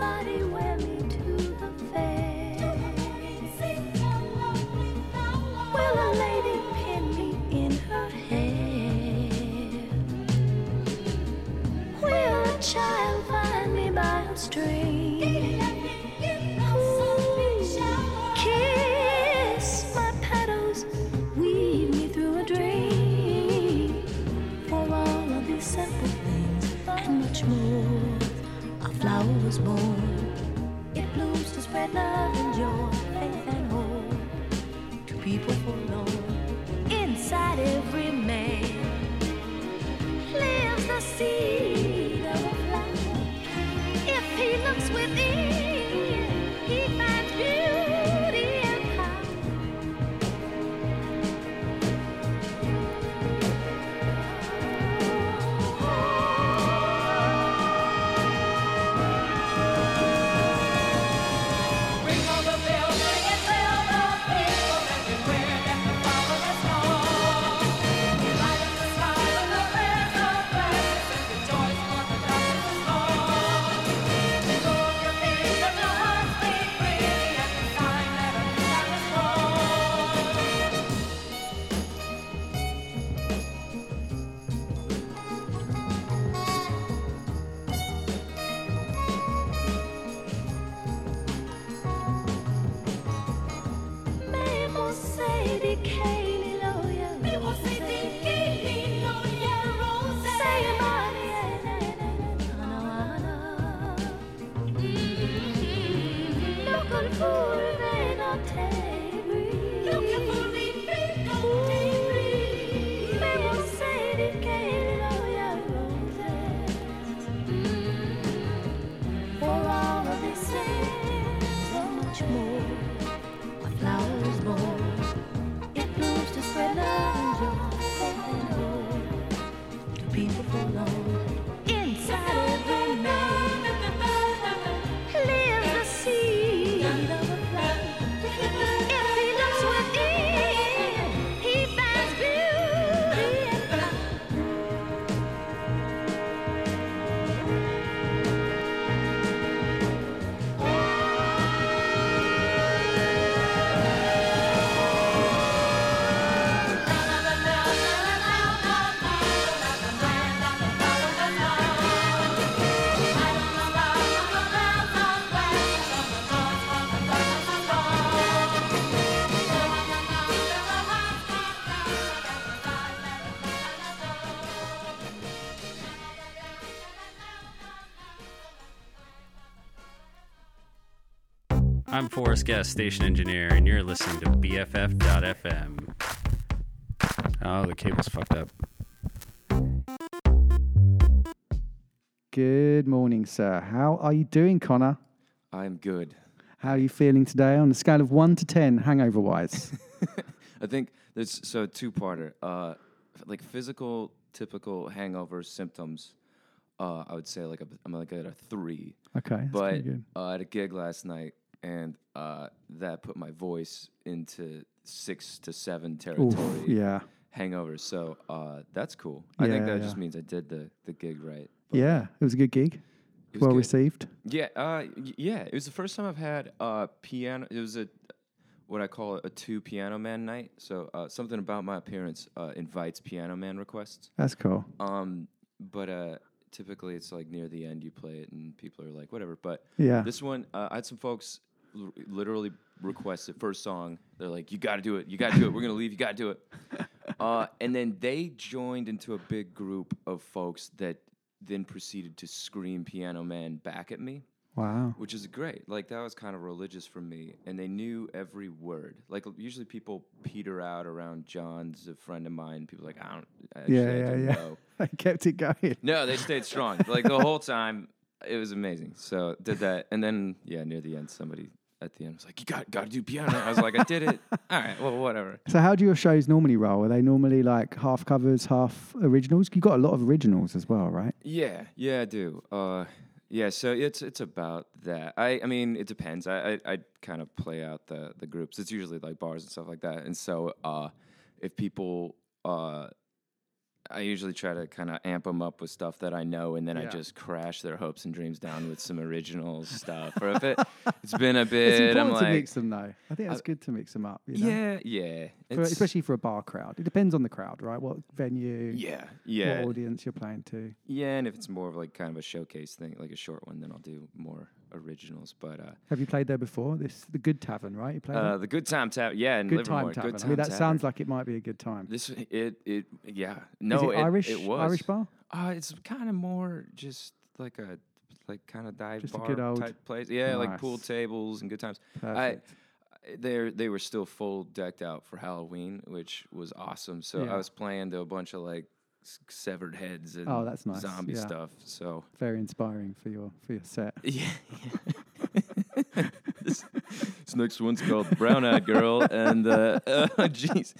Somebody spread love and joy, faith and hope to people forlorn. Inside every man lives the seed I'm Forrest Guest, station engineer, and you're listening to BFF.FM. Oh, the cable's fucked up. Good morning, sir. How are you doing, Connor? I'm good. How are you feeling today on a scale of 1 to 10, hangover wise? I think there's so two parter. Uh, like physical, typical hangover symptoms. Uh, I would say like a, I'm like at a three. Okay, that's but pretty good. uh, I had a gig last night, and uh, that put my voice into six to seven territory. yeah. Hangovers. So uh, that's cool. I think Yeah, that just means I did the the gig right. But, Yeah, it was a good gig. Well good. received. Yeah, uh, yeah. It was the first time I've had uh, piano. It was a what I call a two piano man night. So uh, something about my appearance uh, invites piano man requests. That's cool. Um, but uh, typically it's like near the end you play it and people are like whatever. But Yeah. this one uh, I had some folks literally request it first song. They're like, you got to do it. You got to do it. We're gonna leave. You got to do it. Uh, and then they joined into a big group of folks that then proceeded to scream Piano Man back at me. Wow. Which is great. Like that was kind of religious for me, and they knew every word. Like usually people peter out around John's a friend of mine. People like I don't. Actually, yeah, I yeah, don't yeah. know. they kept it going. No, they stayed strong. like the whole time, it was amazing. So did that, and then yeah, near the end, somebody at the end was like, "You got got to do piano." I was like, "I did it." All right, well, whatever. So how do your shows normally roll? Are they normally like half covers, half originals? You got a lot of originals as well, right? Yeah, yeah, I do. Uh, yeah, so it's it's about that. I I mean, it depends. I I, I kind of play out the the groups. It's usually like bars and stuff like that. And so uh, if people uh. I usually try to kind of amp them up with stuff that I know, and then I just crash their hopes and dreams down with some original stuff. Or if it, it's been a bit, It's important I'm to like, mix them though. I think that's good to mix them up. You know? yeah, yeah, For, especially for a bar crowd. It depends on the crowd, right? What venue, yeah, yeah, what audience you're playing to. yeah. And if it's more of like kind of a showcase thing, like a short one, then I'll do more originals. But uh, Have you played there before? This the Good Tavern, right? You played Uh, the Good Time Tavern, yeah, in Good Livermore. Time Tavern. Good I mean, Time that sounds like it might be a good time. this. It it yeah. No, it Irish? It was Irish bar? Uh, it's kind of more just like a like kind of dive Just bar type place. Yeah, like pool tables and good times. I they they were still full decked out for Halloween, which was awesome. So Yeah. I was playing to a bunch of like severed heads and Oh, that's nice. zombie Yeah. stuff. So Very inspiring for your for your set. yeah. this, this next one's called Brown Eyed Girl, and uh, uh, jeez,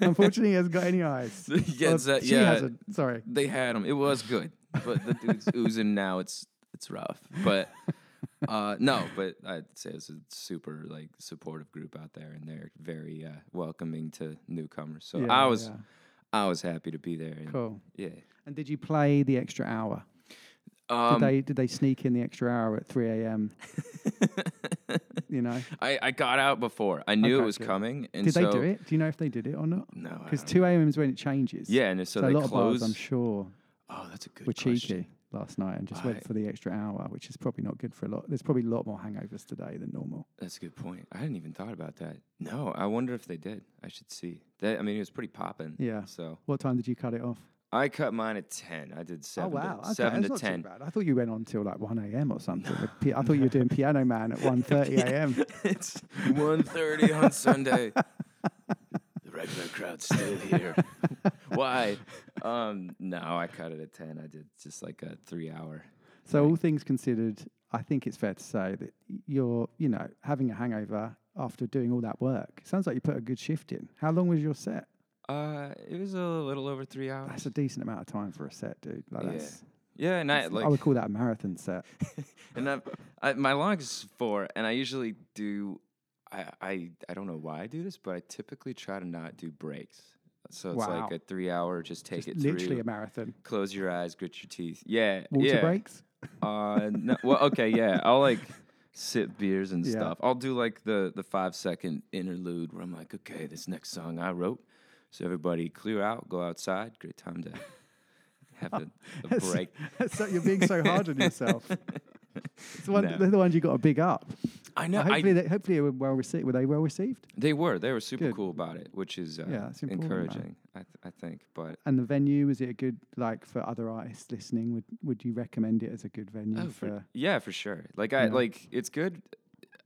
Unfortunately, he hasn't got any eyes. yeah, Well, uh, she yeah, hasn't. Sorry. they had him. It was good, but the dude's oozing now. It's it's rough, but uh, no, but I'd say it's a super like supportive group out there, and they're very uh, welcoming to newcomers. So Yeah, I was yeah. I was happy to be there. And, Cool. Yeah. And did you play the extra hour? Um, did they did they sneak in the extra hour at three a.m.? you know, I, I got out before. I knew Okay, it was good. coming. And did so, they do it? Do you know if they did it or not? No, Because two a.m. is when it changes. Yeah, and so, So, they a lot of close. bars, I'm sure, Oh, that's a good were question. cheeky last night and just went for the extra hour, which is probably not good for a lot. There's probably a lot more hangovers today than normal. That's a good point. I hadn't even thought about that. No, I wonder if they did. I should see. That I mean, it was pretty popping. Yeah. So What time did you cut it off? I cut mine at ten. I did seven. oh wow, To, okay, seven that's to ten. I thought you went on till like one a.m. or something. I thought you were doing Piano Man at 1.30 a.m. it's 1.30 on Sunday. regular crowd's still here. Why? Um, no, I cut it at ten. I did just like a three-hour. So all things considered, I think it's fair to say that you're, you know, having a hangover after doing all that work. Sounds like you put a good shift in. How long was your set? Uh, it was a little over three hours. That's a decent amount of time for a set, dude. Like Yeah. that's, yeah, and I like. I would call that a marathon set. and I, my longest is four, and I usually do. I, I I don't know why I do this, but I typically try to not do breaks. So it's Wow. like a three-hour, just take it literally through. a marathon. close your eyes, grit your teeth. Yeah, Water yeah. breaks. Uh, no, well, okay, yeah. I'll like sip beers and Yeah. stuff. I'll do like the the five second interlude where I'm like, okay, this next song I wrote. So everybody clear out, go outside. Great time to have a, a break. So, you're being so hard on yourself. It's the one, No. They're the ones you got to big up. I know. Uh, I, hopefully, they, hopefully, they were well received. Were they well received? They were. They were super Good. cool about it, which is uh, Yeah, that's important, man. encouraging. I, th- I think, but And the venue was it a good like for other artists listening? Would would you recommend it as a good venue oh, for? for, yeah, for sure. Like I know? like it's good.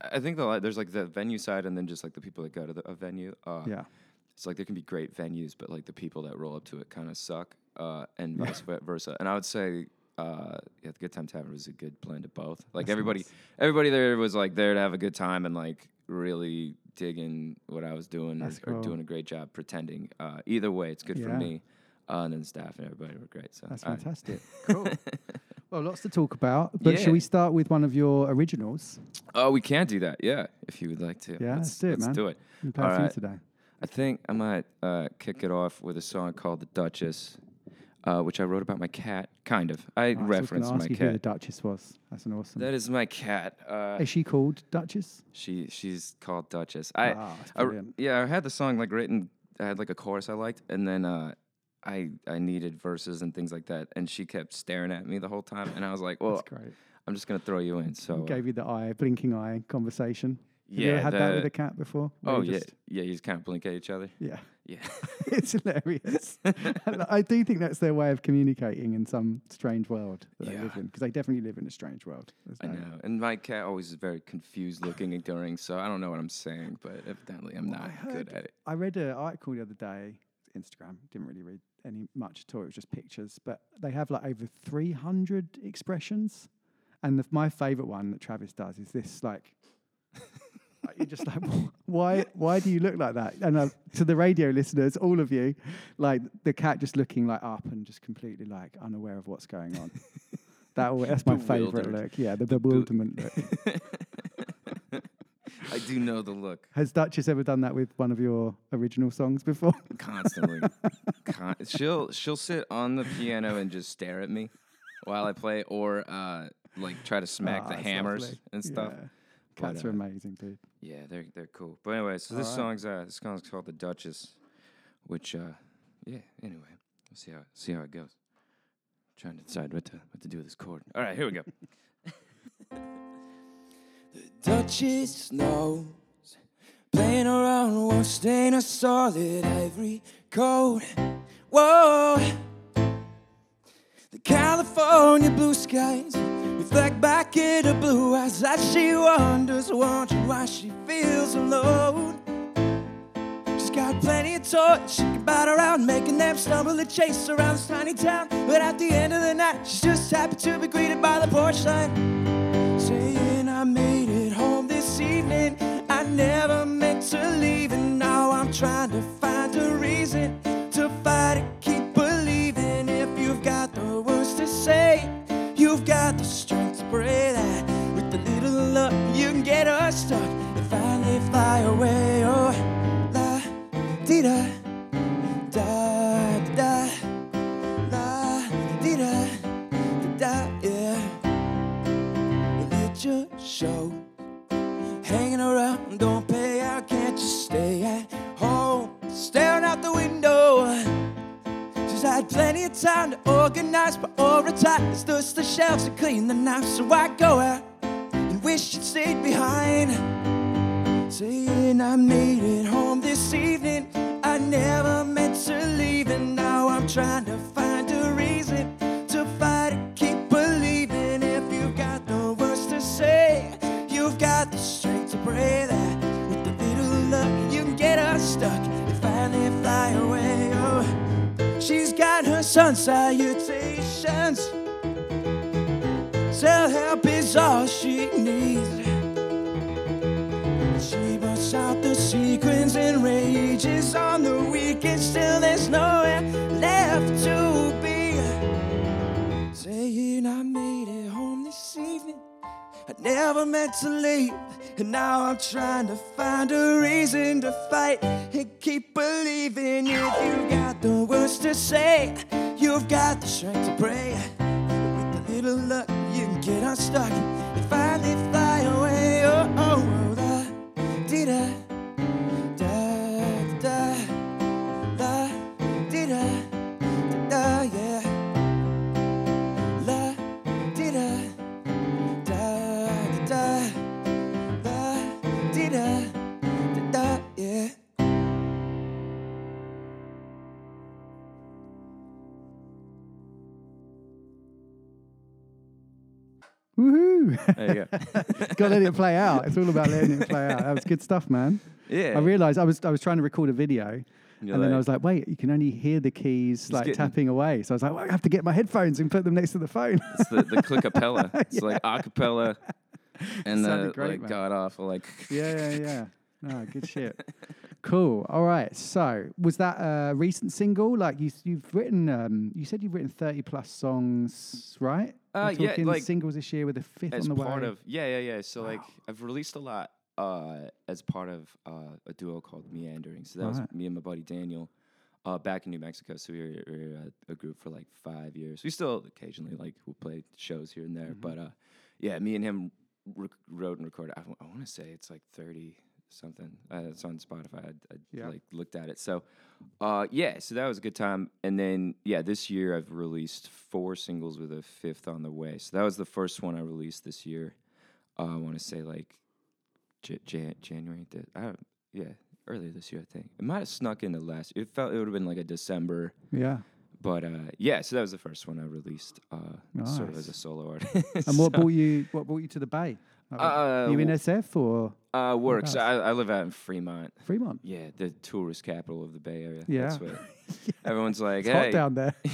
I think the, there's like the venue side, and then just like the people that go to the, a venue. Uh, yeah, it's like there can be great venues, but like the people that roll up to it kind of suck, uh, and vice ve- versa. And I would say, uh, yeah, the Good Time Tavern was a good blend of both. Like That's everybody, nice. everybody there was like there to have a good time and like really digging what I was doing or, That's or cool. doing a great job pretending. Uh, either way, it's good for me. Uh, and then the staff and everybody were great. So that's I- fantastic. cool. Well, lots to talk about. But Yeah. shall we start with one of your originals? Oh, we can do that. Yeah, if you would like to. Yeah, let's do it, let's man. do it. Play All right. today. I think I might uh, kick it off with a song called "The Duchess," uh, which I wrote about my cat. Kind of. I referenced my you who the. Duchess was. That's an awesome. That is my cat. Uh, Is she called Duchess? she she's called Duchess. I, Ah, I- yeah, I had the song like written. I had like a chorus I liked, and then uh, I I needed verses and things like that, and she kept staring at me the whole time, and I was like, well. I'm just gonna throw you in. So uh, Gave you the eye, blinking eye conversation. Have yeah, you ever had that with a cat before? Where oh yeah, just- yeah. You just kind of blink at each other. Yeah. Yeah. it's hilarious. I do think that's their way of communicating in some strange world that they live in, because they definitely live in a strange world. I no- know. And my cat always is very confused looking and during, so I don't know what I'm saying, but evidently I'm Well, not I good at it. I read an article the other day, Instagram, didn't really read any much at all, it was just pictures, but they have like over 300 expressions And the, my favorite one that Travis does is this like. You're just like, why? Why do you look like that? And uh, to the radio listeners, all of you, like the cat just looking like up and just completely like unaware of what's going on. that that's my favorite look. Yeah, the bewilderment look. I do know the look Has Duchess ever done that with one of your original songs before? constantly. Con- she'll she'll sit on the piano and just stare at me while I play, or uh, like try to smack Ah, the hammers lovely. and stuff. Yeah. But, Cats are uh, amazing, dude. Yeah, they're they're cool. But anyway, so this Alright. song's uh this song's called The Duchess, which uh yeah, anyway, we'll see how see how it goes. trying to decide what to what to do with this chord. All right, here we go. the Duchess knows playing around won't stain a solid ivory coat. Whoa. The California blue skies reflect back in her blue eyes as she wonders, wondering why she feels alone. She's got plenty of toys she can bat around, making them stumble and chase around this tiny town. But at the end of the night, she's just happy to be greeted by the porch light, So I go out and wish she'd stayed behind. Saying I made it home this evening. I never meant to leave, and now I'm trying to find a reason to fight it. Keep believing if you've got the words to say, you've got the strength to pray that with a little luck you can get us unstuck and finally fly away. Oh, she's got her sun salutations. Never meant to leave, and now I'm trying to find a reason to fight and keep believing. If you got the words to say, you've got the strength to pray. With a little luck, you can get unstuck and finally fly away. Oh, oh, oh, da, dee da, Woohoo! There you go. Got to let it play out. It's all about letting it play out. That was good stuff, man. Yeah. I realized I was I was trying to record a video, You're and then I was like, wait, you can only hear the keys like getting- tapping away. So I was like, well, I have to get my headphones and put them next to the phone. It's the, the clickapella. It's like acapella and the great, like man. god awful like yeah, yeah, yeah. No, good shit. Cool. All right. So, was that a recent single? Like you, you've written. Um, you said you've written thirty plus songs, right? Uh, yeah, like, singles this year with a fifth as on the part way. of yeah yeah yeah. So like I've released a lot uh as part of uh, a duo called Meandering. So that was Right. me and my buddy Daniel. Uh, back in New Mexico, so we were, we were a, a group for like five years. We still occasionally like we'll play shows here and there, Mm-hmm. but uh, yeah, me and him rec- wrote and recorded. I, want to say it's like thirty something. Uh, it's on Spotify. I, I Yeah. like looked at it. So, uh, yeah, so that was a good time. And then yeah, this year I've released four singles with a fifth on the way. So that was the first one I released this year. Uh, I want to say like J- Jan- January. Th- I don't, yeah, earlier this year I think. It might have snuck into last. It felt it would have been like a December. Yeah. But uh, yeah, so that was the first one I released, uh, sort of as a solo artist. And what brought you? What brought you to the Bay? Like, Uh, you in SF or uh, works. I, I live out in Fremont. Fremont? Yeah, the tourist capital of the Bay Area. Yeah. That's what everyone's like. It's hey, hot down there.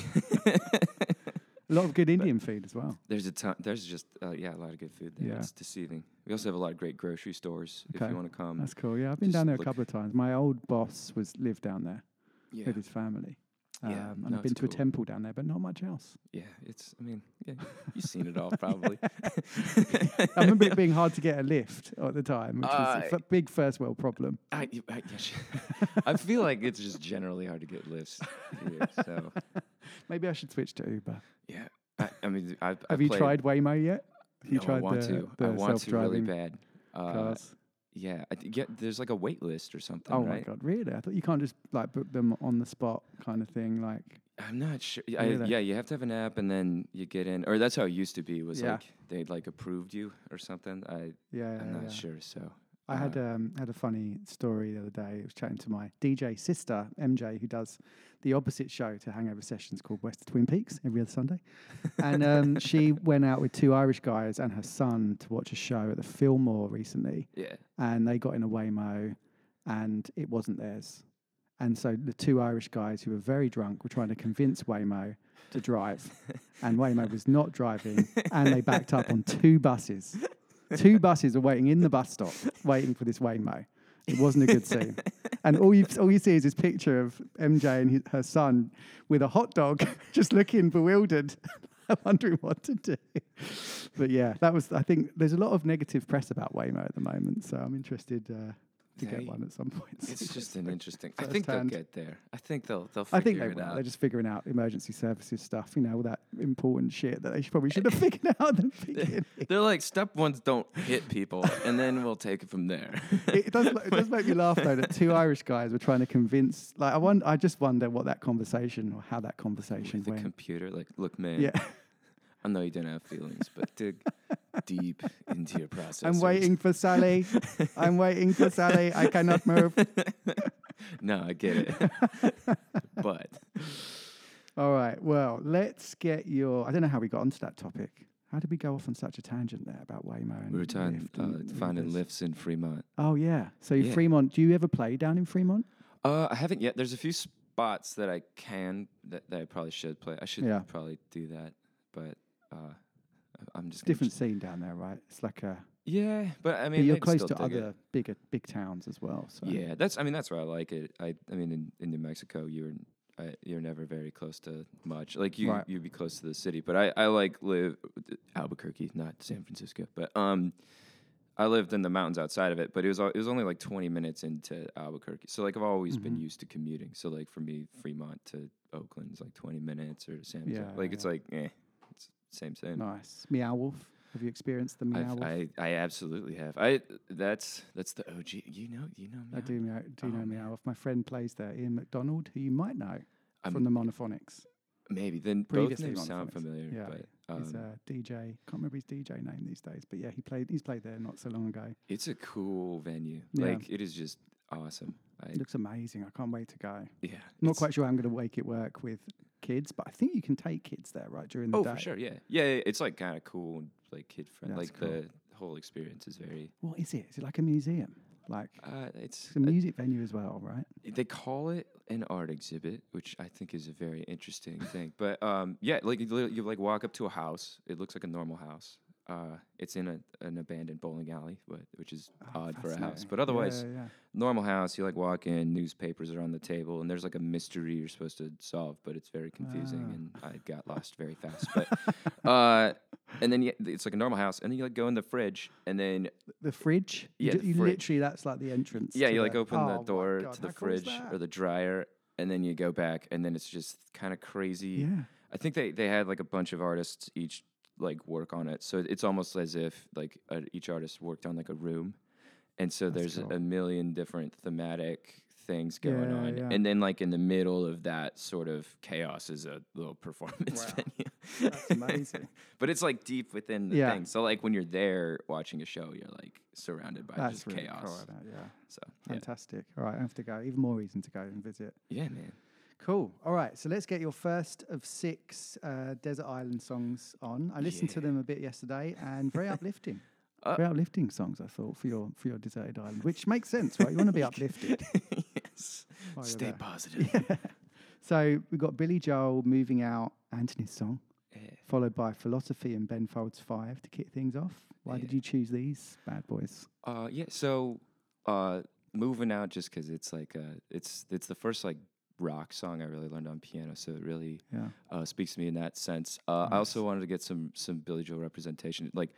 A lot of good Indian food as well. There's a ton. There's just uh, yeah, a lot of good food there. Yeah. It's deceiving. We also have a lot of great grocery stores. If Okay. you want to come, That's cool. Yeah, I've been just down there a look- couple of times. My old boss was lived down there yeah, with his family. Um, Yeah, and no, I've been to a temple down there, but not much else. yeah. It's. I mean, yeah, you've seen it all probably. I remember it being hard to get a Lyft at the time, which was a Uh, big first world problem. I, I, I feel like it's just generally hard to get Lyfts here. So Maybe I should switch to Uber. yeah, I, I mean, I've, Have I've you played- tried Waymo yet? Have you No, tried I want the, to. the I want to really bad. Uh, cars? Yeah, I yeah, there's like a wait list or something. Oh my god, really? I thought you can't just like book them on the spot kind of thing. Like, I'm not sure. I, Really? yeah, you have to have an app and then you get in, or that's how it used to be. Was Yeah. like they like approved you or something. I yeah, I'm not yeah. sure. So I had uh, um, had a funny story the other day. I was chatting to my DJ sister MJ, who does the opposite show to Hangover Sessions called West of Twin Peaks every other Sunday, and um, she went out with two Irish guys and her son to watch a show at the Fillmore recently, yeah. and they got in a Waymo, and it wasn't theirs. And so the two Irish guys who were very drunk were trying to convince Waymo to drive, and Waymo was not driving, and they backed up on two buses. Two buses are waiting in the bus stop, waiting for this Waymo. It wasn't a good scene. And all you all you see is this picture of MJ and his, her son with a hot dog, just looking bewildered, wondering what to do. But yeah, that was. I think there's a lot of negative press about Waymo at the moment, so I'm interested uh, to get one at some point. It's just an interesting. I think they'll get there. I think they'll they'll. I Figure think they it will. out. They're just figuring out emergency services stuff, you know, all that important shit that they should, probably should have figured out the. They're like step ones don't hit people, and then we'll take it from there. it does it does make me laugh though that two Irish guys were trying to convince like I wonder I just wonder what that conversation or how that conversation With the computer, like, look, man. yeah. I know you don't have feelings, but dig deep into your process. I'm waiting for Sally. I'm waiting for Sally. I cannot move. No, I get it. but All right. Well, let's get your I don't know how we got onto that topic. How did we go off on such a tangent there about Waymo and we were talking Lyft and uh, finding lifts in Fremont. Oh yeah. So Yeah. Fremont, do you ever play down in Fremont? Uh, I haven't yet. There's a few spots that I can that, that I probably should play. I should Yeah. probably do that, but uh, I'm just Different ch- scene down there, right? It's like a Yeah, but I but mean, you're close to dig it. other bigger big towns as well. So Yeah, that's. I mean, that's why I like it. I. I mean, in, in New Mexico, you're. I, you're never very close to much. Like you, Right. you'd be close to the city. But I, I like live Albuquerque, not San Francisco. But um, I lived in the mountains outside of it. But it was it was only like 20 minutes into Albuquerque. So like I've always been Mhm. used to commuting. So like for me, Fremont to Oakland is like 20 minutes, or San Jose. Yeah, like it's yeah. like eh, it's same same. Nice. Meow Wolf. Have you experienced the Meow I've, Wolf? I I absolutely have. I that's that's the OG. You know you know. I Meow? do know, do Oh, know. Meow Wolf. My friend plays there, Ian McDonald, who you might know I'm- from the Monophonics. Maybe then both Previously names sound familiar. Yeah, but He's um, a DJ. Can't remember his DJ name these days, but yeah, he played. He's played there not so long ago. it's a cool venue. Yeah. Like it is just awesome. I, It looks amazing. I can't wait to go. yeah, not quite sure I'm going to make it work with kids, but I think you can take kids there right during the Oh, day. for sure. Yeah, yeah. It's like kind of cool like kid friendly. Like cool. the whole experience is very. What is it? Is it like a museum? Like Uh, it's it's a music venue as well, right? they call it an art exhibit, which I think is a very interesting thing. But um, yeah, like you, you like walk up to a house. It looks like a normal house. Uh, it's in a, an abandoned bowling alley, but which is Oh, odd for a house. But otherwise, Yeah, yeah. normal house. You like walk in, newspapers are on the table, and there's like a mystery you're supposed to solve, but it's very confusing, Ah. and I got lost very fast. But uh, and then you, it's like a normal house, and then you like go in the fridge, and then the fridge. You Yeah, you fridge. literally that's like the entrance. yeah, you like open Oh the door God, to the cool fridge or the dryer, and then you go back, and then it's just kind of crazy. yeah. I think they they had like a bunch of artists each like work on it, so it's almost as if like uh, each artist worked on like a room, and so That's there's cool. a million different thematic things going Yeah, on, yeah. and then like in the middle of that sort of chaos is a little performance Wow. venue. That's amazing. but it's like deep within the Yeah. thing, so like when you're there watching a show, you're like surrounded by That's just really chaos. cool. Yeah. So. Fantastic. All right, I have to go. Even more reason to go and visit. yeah, man. Cool. All right, so let's get your first of six uh, Desert Island songs on. I listened to them a bit yesterday, and very uplifting. Uh, very uplifting songs, I thought, for your for your deserted island, which makes sense, right? You want to be uplifted. yes. while Stay positive. Yeah. So we've got Billy Joel moving out, Anthony's song. Yeah, followed by Philosophy and Ben Folds 5 to kick things off. Why did you choose these bad boys? Uh, yeah. So, uh, moving out just because it's like uh, it's it's the first like rock song I really learned on piano, so it really Yeah. uh, speaks to me in that sense. Uh, I also wanted to get some some Billy Joel representation. Like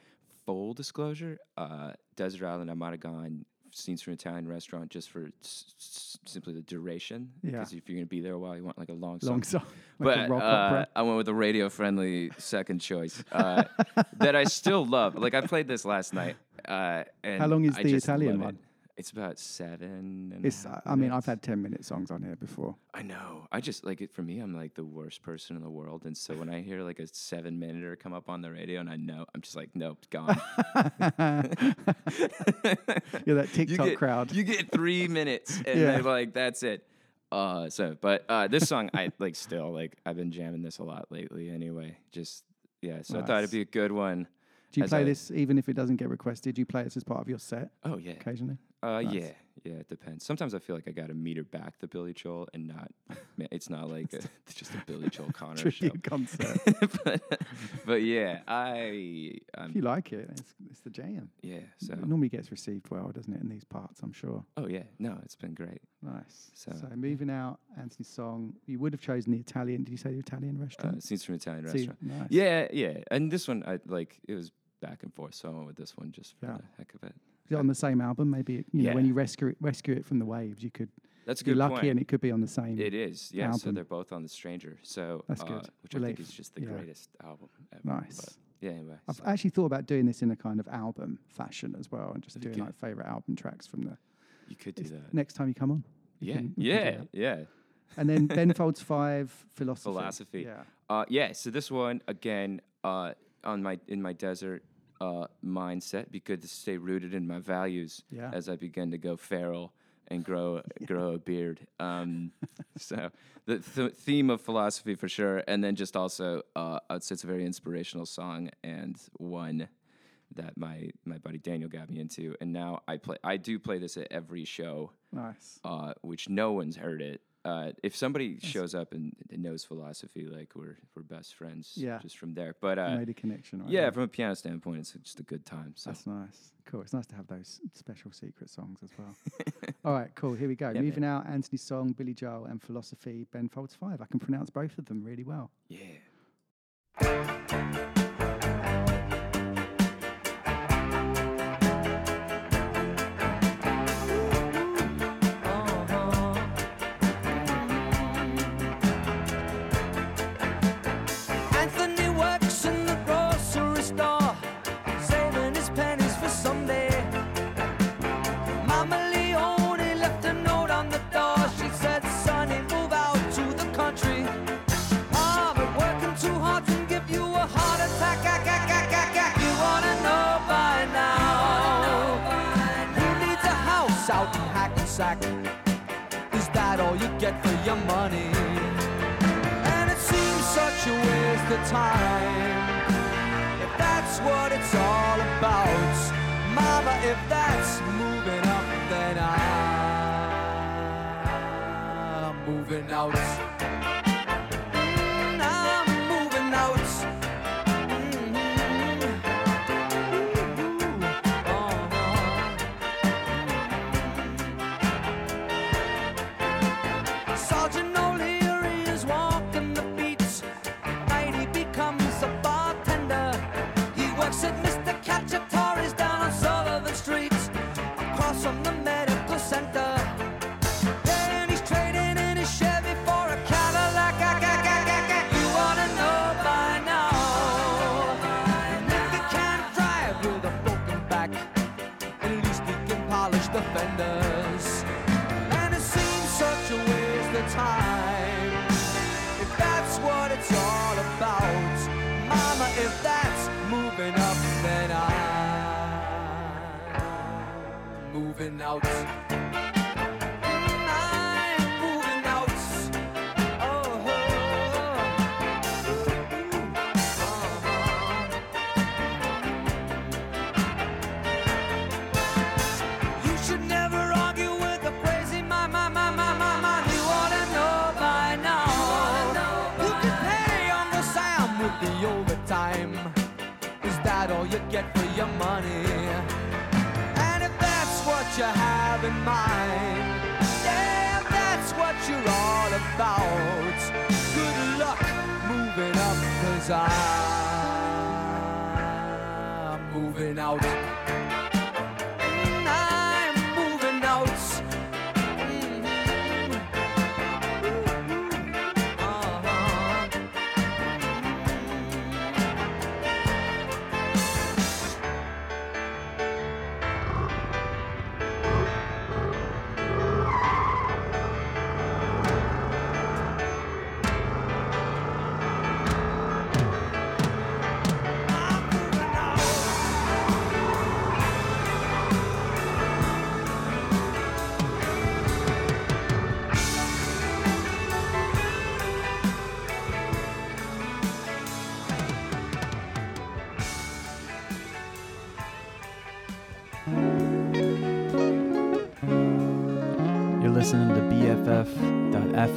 full disclosure, uh, Desert Island, I might have gone scenes from an Italian restaurant just for s- s- simply the duration. Yeah. Because if you're gonna be there a while, you want like a long song. Long song. Like but uh. I went with a radio friendly second choice uh, that I still love. Like I played this last night. Uh, and How long is I the Italian one? It. It's about seven. And It's, I mean, I've had 10 minute songs on here before. I know. I just like it for me. I'm like the worst person in the world, and so when I hear like a seven minuter come up on the radio, and I know, I'm just like, nope, gone. Yeah, that you TikTok get, crowd. You get three minutes, and Yeah. they're like, that's it. Uh, so, but uh, this song, I like still like. I've been jamming this a lot lately. Anyway, just yeah. So I thought it'd be a good one. Do you play I- this even if it doesn't get requested? Do you play this as part of your set Oh yeah. occasionally? Uh, Nice. yeah, yeah, it depends. Sometimes I feel like I got to meter back the Billy Joel and not. man, it's not like a, it's just a Billy Joel Connor show. Concert. but, but yeah, I um, if you like it, it's, it's the jam. yeah. So It normally gets received well, doesn't it, in these parts, I'm sure. oh yeah, no, it's been great. Nice. So, So- moving out, Anthony's song. You would have chosen the Italian. Did you say the Italian Uh, restaurant? scenes from Italian See, restaurant. nice. Yeah, yeah, and this one I like. It was back and forth, so I went with this one just for Yeah. the heck of it. On the same album? Maybe you know when you rescue it, rescue it from the waves, you could That's a good. be lucky, point. and it could be on the same. It is, yeah. So they're both on the Stranger. So That's uh, good. which I think is just the Yeah. greatest album ever. Nice. But yeah, anyway. I've so actually thought about doing this in a kind of album fashion as well, and just That'd doing like favorite album tracks from the you could do that. next time you come on. Yeah, can- we can do yeah, yeah. And then Ben Folds Five Philosophy. Philosophy. Yeah. Uh, yeah. So this one again, uh, on my in my desert uh, mindset, be good to stay rooted in my values Yeah. as I begin to go feral and grow grow a beard. Um, so the th- theme of philosophy for sure, and then just also, uh, I'd it's a very inspirational song and one that my my buddy Daniel got me into, and now I play. I do play this at every show Nice. uh, which no one's heard it. Uh, if somebody shows up and, and knows philosophy, like we're we're best friends, Yeah. just from there. But uh, made a connection. Right yeah, there. from a piano standpoint, it's just a good time. So That's nice. Cool. It's nice to have those special secret songs as well. All right, cool. Here we go. Yeah, Moving out, Anthony's song, Billy Joel, and Philosophy, Ben Folds Five. I can pronounce both of them really well. yeah.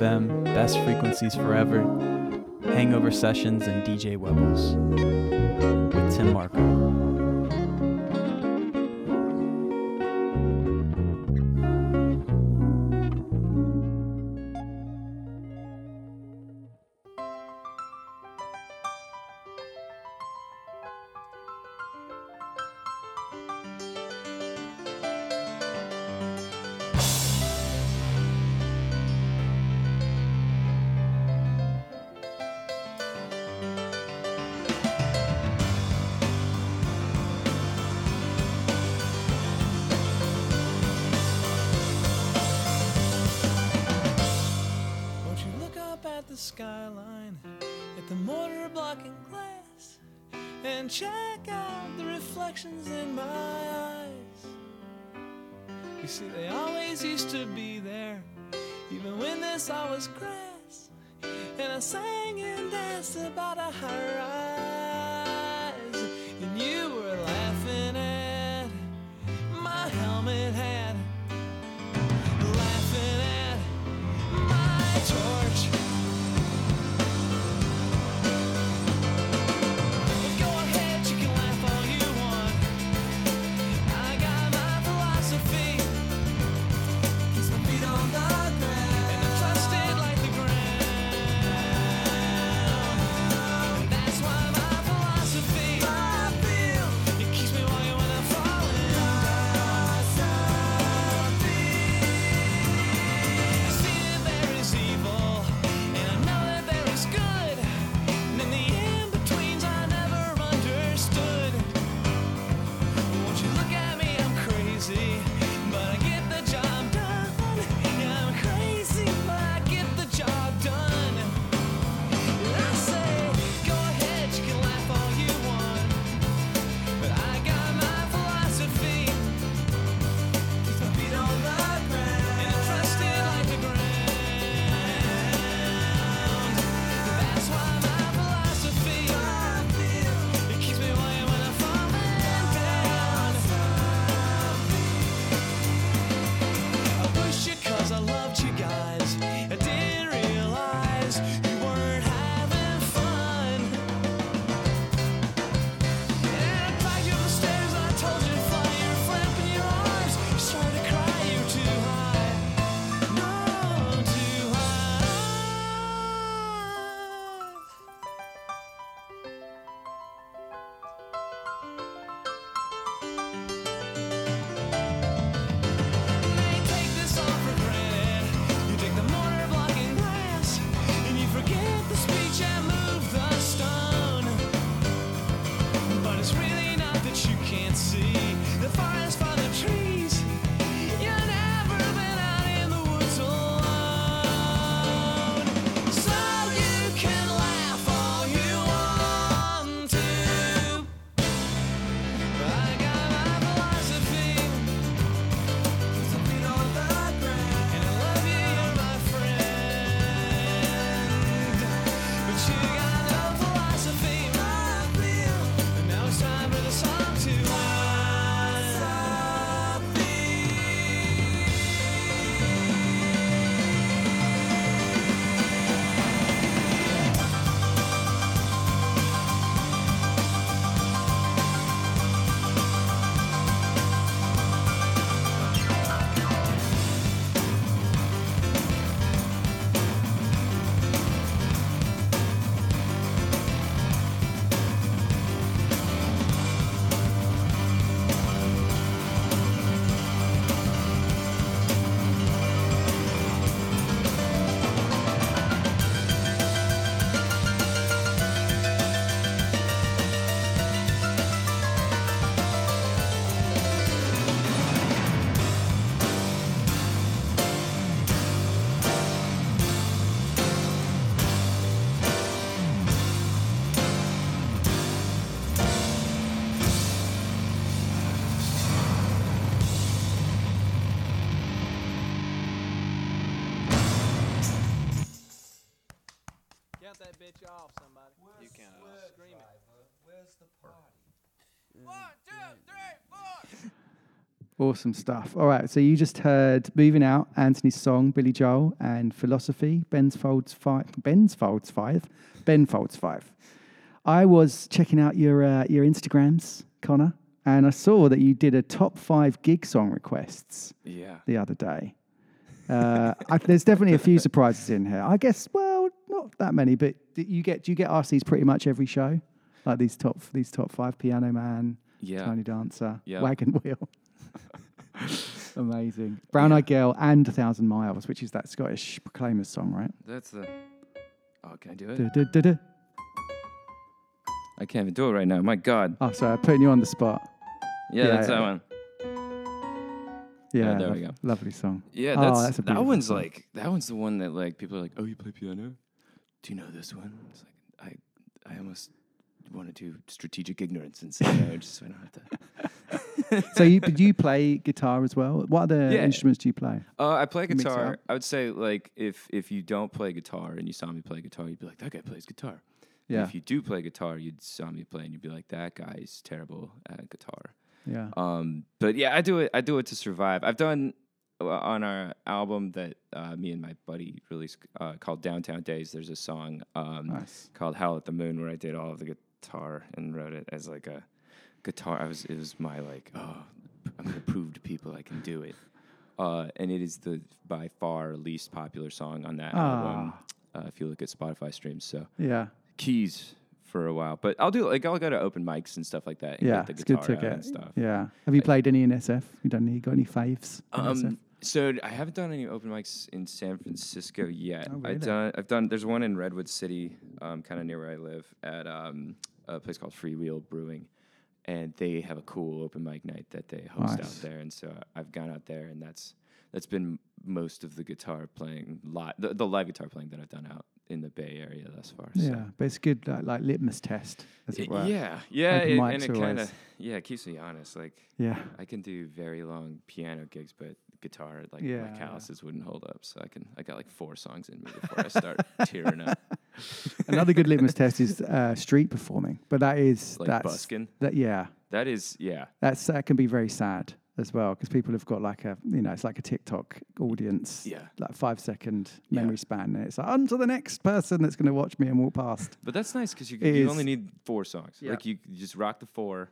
FM, Best Frequencies Forever, Hangover Sessions, and DJ Webbles with Tim Mark. check out the reflections in my eyes. You see, they always used to be there, even when this all was grass. And I sang and danced about a high rise. Awesome stuff. All right, so you just heard "Moving Out," Anthony's song, Billy Joel, and "Philosophy," Ben's Folds Five. Ben's Folds Five. Ben Folds Five. I was checking out your uh, your Instagrams, Connor, and I saw that you did a top five gig song requests Yeah. the other day. Uh, I, there's definitely a few surprises in here. I guess, well, not that many, but do you get do you get asked these pretty much every show? Like these top these top five: Piano Man, Yeah. Tiny Dancer, Yeah. Wagon Wheel. Amazing. Brown Eyed Girl and A Thousand Miles, which is that Scottish Proclaimers song, right? That's the. Oh, can I do it? Du- du- du- du. I can't even do it right now. My God. Oh, sorry, I'm putting you on the spot. Yeah, Yeah, that's yeah. that one. Yeah, oh, there we go. Lovely song. Yeah, Oh, that's, that's a that beautiful one's song. like that one's the one that like people are like, oh, you play piano? Do you know this one? It's like I I almost want to do strategic ignorance and say no, just so I don't have to. so, you, but you play guitar as well. What other Yeah. instruments do you play? Uh, I play guitar. I would say like if if you don't play guitar and you saw me play guitar, you'd be like, that guy plays guitar. Yeah. If you do play guitar, you'd saw me play and you'd be like, that guy's terrible at guitar. Yeah. Um, but yeah, I do it. I do it to survive. I've done uh, on our album that uh, me and my buddy released uh, called Downtown Days. There's a song um, Nice. called Howl at the Moon where I did all of the guitar and wrote it as like a guitar. I was it was my like oh I'm gonna prove to people I can do it. Uh, and it is the by far least popular song on that album. Uh, if you look at Spotify streams, so Yeah. keys for a while. But I'll do like I'll go to open mics and stuff like that. And Yeah. get the It's guitar good to get. and stuff. Yeah. Have you played any in SF? You done any? Got any SF? Um, so I haven't done any open mics in San Francisco yet. Oh, really? I've done. I've done. There's one in Redwood City, um, kind of near where I live, at um, a place called Freewheel Brewing, and they have a cool open mic night that they host Nice. out there. And so I've gone out there, and that's that's been most of the guitar playing live, the, the live guitar playing that I've done out in the Bay Area thus far. Yeah, So. but it's good like, like litmus test, as it Y- were. Yeah, yeah, it, and it kind of yeah it keeps me honest. Like Yeah. I can do very long piano gigs, but guitar like Yeah, my yeah. calluses wouldn't hold up. So I can I got like four songs in me before I start tearing up. Another good litmus test is uh, street performing, but that is Like that's busking? that yeah, That is yeah. that's that can be very sad as well because people have got like a you know it's like a TikTok audience, Yeah. like five second Yeah. memory span. And it's like on to the next person that's going to watch me and walk past. But that's nice because you It you is. only need four songs. Yeah. Like you, you just rock the four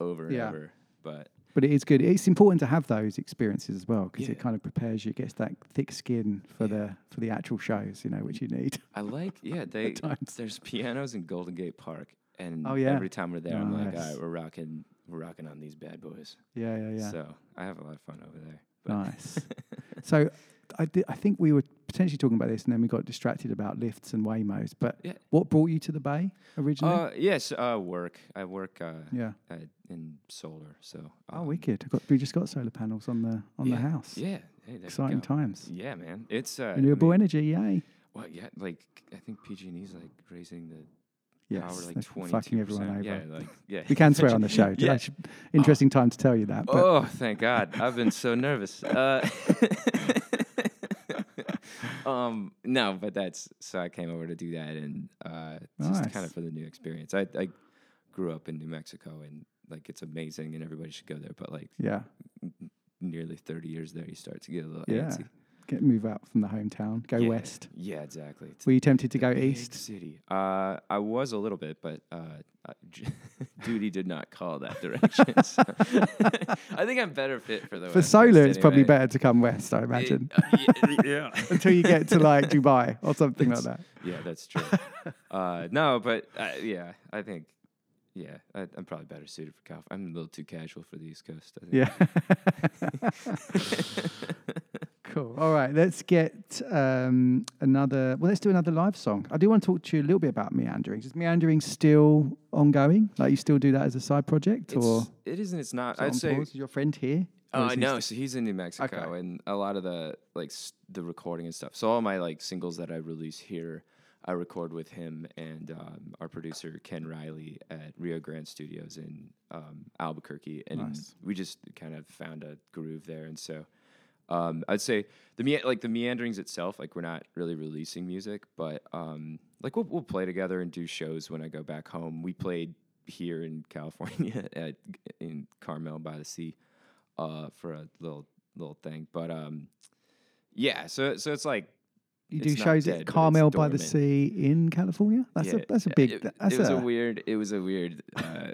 over and Yeah. over. But But it is good. It's important to have those experiences as well because Yeah. it kind of prepares you. It gets that thick skin for the for the actual shows, you know, which you need. I like yeah they there's pianos in Golden Gate Park, and Oh, yeah? every time we're there, I'm like, all Nice. right, we're rocking we're rocking on these bad boys. Yeah, yeah, yeah. So I have a lot of fun over there. But Nice. so I, di- I think we were potentially talking about this and then we got distracted about Lyfts and Waymos. But Yeah. what brought you to the Bay originally? Uh, yes, uh, work. I work. Uh, Yeah. uh, in solar. So. oh, um, wicked. I got, we just got solar panels on the on yeah, the house. Yeah. Hey, Exciting times. Yeah, man. It's uh, I Renewable mean, energy, yay. Well, yeah, like I think PG&E's like raising the Yes, power like twenty fucking everyone over. Yeah, like yeah. We can swear on the show. Yeah. Interesting time to tell you that. But Oh, thank God! I've been so nervous. Um, no, but that's so I came over to do that, and uh, just kind of for the new experience. I, I grew up in New Mexico, and like it's amazing, and everybody should go there. But like yeah, nearly thirty years there, you start to get a little yeah. antsy. Get move out from the hometown, go Yeah, west. Yeah, exactly. It's Were you tempted to go east? City. Uh, I was a little bit, but uh, duty did not call that direction. so I think I'm better fit for the For West solar, Coast it's probably better to come west, I imagine. uh, y- yeah. Until you get to like Dubai or something like that. Yeah, that's true. uh, no, but uh, yeah, I think. Yeah, I, I'm probably better suited for Cal. I'm a little too casual for the East Coast. I think. Yeah. Cool. All right, let's get um, another. Well, let's do another live song. I do want to talk to you a little bit about meandering. Is meandering still ongoing? Like you still do that as a side project, or It's, it isn't. It's not. is I'd say. pause? Is your friend here? Oh, no. st- So he's in New Mexico, Okay. and a lot of the like s- the recording and stuff. So all my like singles that I release here, I record with him and um, our producer Ken Riley at Rio Grande Studios in um, Albuquerque, and Nice. we just kind of found a groove there, and so. Um, I'd say the me- like the meanderings itself, like we're not really releasing music, but um, like we'll we'll play together and do shows when I go back home. We played here in California at in Carmel by the Sea uh, for a little little thing, but um, yeah. So so it's like You do shows dead, at Carmel by the. Sea in California. That's Yeah, a that's a big. It, that's it was a, a weird. It was a weird, uh,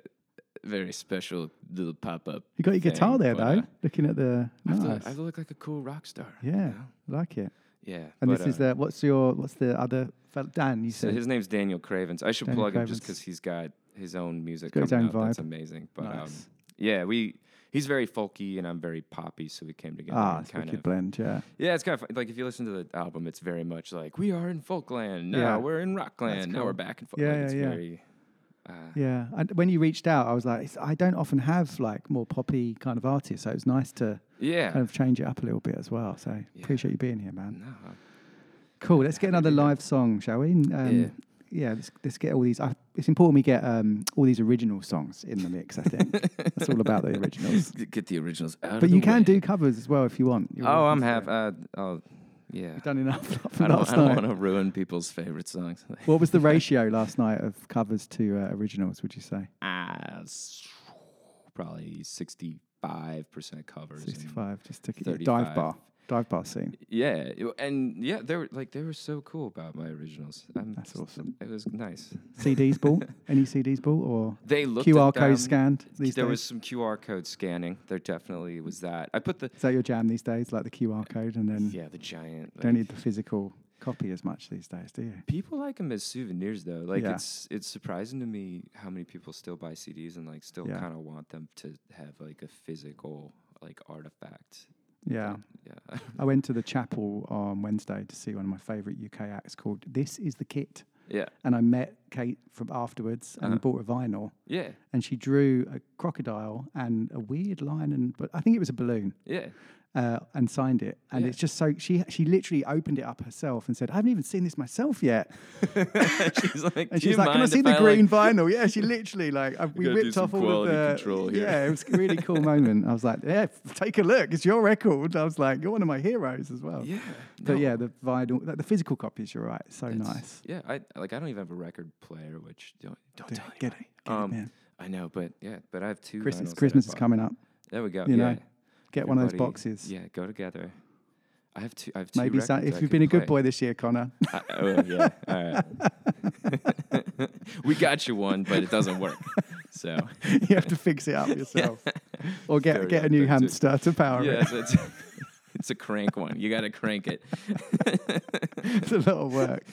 very special little pop up. You got your guitar there though. looking at the I nice. I look like a cool rock star. you yeah, know? like it. Yeah. And this is uh, the what's your what's the other Dan? You So said his name's Daniel Cravens. I should Daniel plug him just because he's got his own music coming own out. That's amazing. But um, Nice. yeah, we he's very folky and I'm very poppy, so we came together. ah, it's kind of blend. Yeah, yeah, it's kind of fun. like if you listen to the album, it's very much like we are in folkland now, Yeah. we're in rockland now, we're back in folkland. Yeah, yeah, it's yeah. very. Uh, yeah. And when you reached out, I was like, I don't often have like more poppy kind of artists, so it was nice to yeah. kind of change it up a little bit as well. So Yeah. appreciate you being here, man. no, Cool. Let's get another live song, shall we? Um, yeah. let's, let's get all these. Uh, it's important we get um, all these original songs in the mix. I think it's all about the originals. Get- the originals out. But you can way. do covers as well if you want. You're Oh, I'm half. Uh, oh, yeah. You've done enough I don't, I don't want to ruin people's favorite songs. What was the ratio last night of covers to uh, originals? Would you say Ah, probably sixty-five percent covers. sixty-five? Just to keep 35. dive bar, dive bar scene. Yeah, and yeah, they were like they were so cool about my originals. I'm That's awesome. It was nice. CDs bought? Any CDs bought or They looked QR code scanned these there days? was some QR code scanning. There definitely was that. I put the Is that your jam these days? Like the QR uh, code, and then yeah the giant. don't need the physical copy as much these days, do you? People like them as souvenirs, though. Like Yeah. it's it's surprising to me how many people still buy CDs and like still Yeah. kind of want them to have like a physical like artifact. Yeah. Yeah. I went to the chapel on Wednesday to see one of my favourite UK acts called This Is the Kit. yeah. And I met Kate from afterwards and Uh-huh. bought a vinyl. Yeah. And she drew a crocodile and a weird lion, and but I think it was a balloon. Yeah. Uh, and signed it. And Yeah. it's just so she she literally opened it up herself and said, "I haven't even seen this myself yet." she's like, And she's like, "Can I see the like-" green vinyl?" Yeah, she literally like I, we ripped off all of the control here. Yeah, it was a really cool moment. I was like, "Yeah, take a look. It's your record." I was like, "You're one of my heroes as well." Yeah. But no, yeah, the vinyl, like, the physical copies. You're right. So it's- nice. Yeah. I like. I don't even have a record player, which don't don't Dude, tell get it, get Um, it, man. I know, but yeah, but I have two. Christmas, I Christmas is coming up. There we go. you know, yeah. Get one of those boxes. Yeah, go together. I have two. I have two. Maybe so, if I you've been a good play. boy this year, Connor, I, oh yeah. All right. we got you one, but it doesn't work. So you have to fix it up yourself, or get get a new hamster to power yeah, it. so it's, it's a crank one. You got to crank it. it's a lot of work.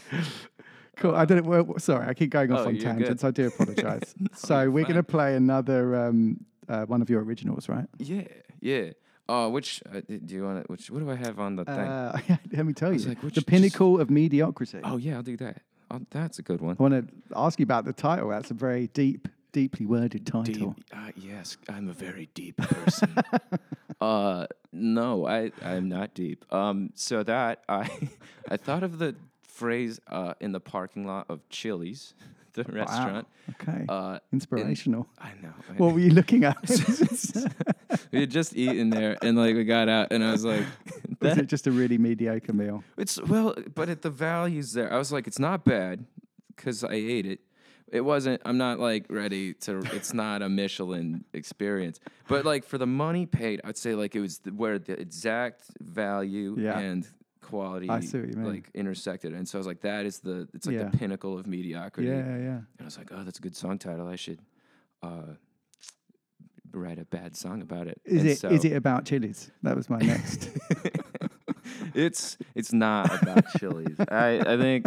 Cool. I don't. Well, sorry, I keep going off Oh, on you're good. tangents. I do apologise. so we're going to play another um, uh, one of your originals, right? yeah, yeah. Oh, which uh, do you want? to Which what do I have on the thing? Uh, let me tell you, like, the pinnacle of mediocrity. oh yeah, I'll do that. Oh, that's a good one. I want to ask you about the title. That's a very deep, deeply worded title. Deep, uh, yes, I'm a very deep person. uh, no, I I'm not deep. Um, so that I I thought of the phrase uh, in the parking lot of Chili's, the restaurant. Okay. Uh, in- Inspirational. I know. I what were you looking at? we had just eaten there, and like we got out, and I was like, Was it just a really mediocre meal? it's well, but at the values there, I was like, it's not bad because I ate it. It wasn't. I'm not like ready to. It's not a Michelin experience, but like for the money paid, I'd say like it was the, where the exact value Yeah. and quality I see what you mean. like intersected, and so I was like, that is the. It's like Yeah. the pinnacle of mediocrity. Yeah, yeah. And I was like, oh, that's a good song title. I should uh, write a bad song about it. Is And it is so- it about chilies? That was my next. it's it's not about chilies. I I think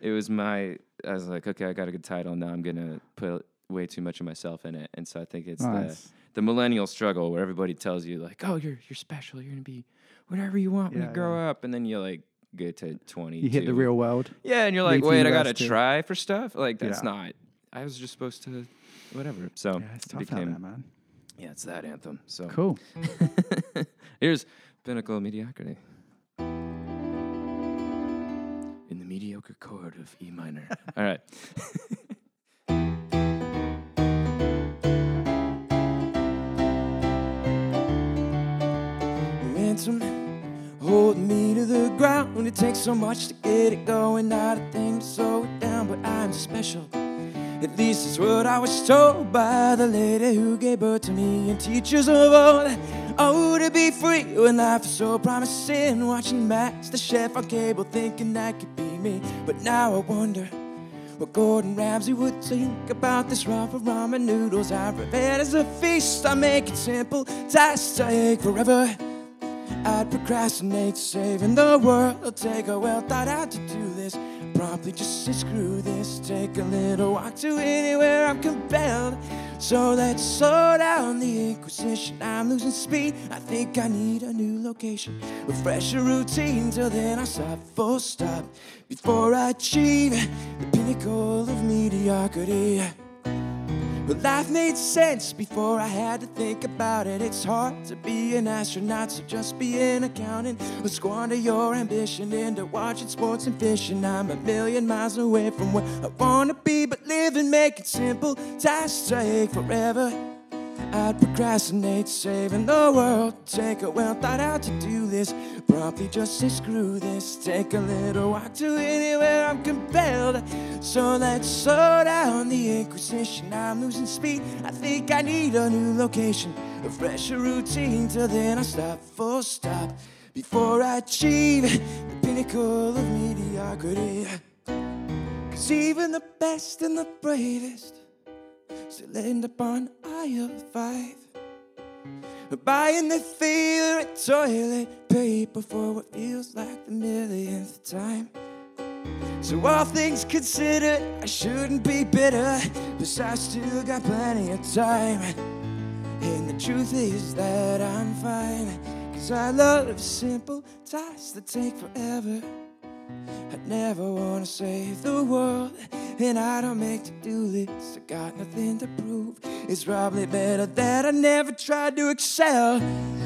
it was my. I was like, okay, I got a good title. Now I'm gonna put way too much of myself in it, and so I think it's nice. the the millennial struggle where everybody tells you like, oh, you're you're special. You're gonna be whatever you want when Yeah, you grow up, and then you like get to 20. You hit the real world. Yeah, and you're like, wait, I gotta try for stuff. Like that's Yeah. not. I was just supposed to, whatever. So Yeah, it's it tough out became there, man. Yeah, it's that anthem. So Cool. Here's Pinnacle of Mediocrity. In the mediocre chord of E minor. All right. Ransom, it takes so much to get it going, not a thing to slow it down, but I'm special. At least it's what I was told by the lady who gave birth to me and teachers of old. Oh, to be free when life is so promising. Watching Master Chef on cable, thinking that could be me. But now I wonder what Gordon Ramsay would think about this raw ramen noodles I prepared as a feast. I make it simple, tasks take forever. I'd procrastinate, saving the world. Take a well thought out to do this. Promptly just say screw this. Take a little walk to anywhere I'm compelled. So let's slow down the inquisition. I'm losing speed. I think I need a new location. A fresher routine. Till then I stop full stop. Before I achieve the pinnacle of mediocrity. But life made sense before I had to think about it. It's hard to be an astronaut, so just be an accountant. Or squander your ambition into watching sports and fishing. I'm a million miles away from where I wanna be, but living, make it simple. Tasks take forever. I'd procrastinate, saving the world. Take a well thought out to do this. Probably just say screw this. Take a little walk to anywhere I'm compelled. So let's slow down the inquisition. I'm losing speed. I think I need a new location, a fresher routine. Till then I stop, full stop. Before I achieve the pinnacle of mediocrity. Cause even the best and the bravest still end up on aisle five. Buying their favorite toilet paper for what feels like the millionth time. So all things considered, I shouldn't be bitter, but I still got plenty of time. And the truth is that I'm fine, cause I love simple tasks that take forever. I never wanna save the world, and I don't make to-do lists. I got nothing to prove. It's probably better that I never tried to excel.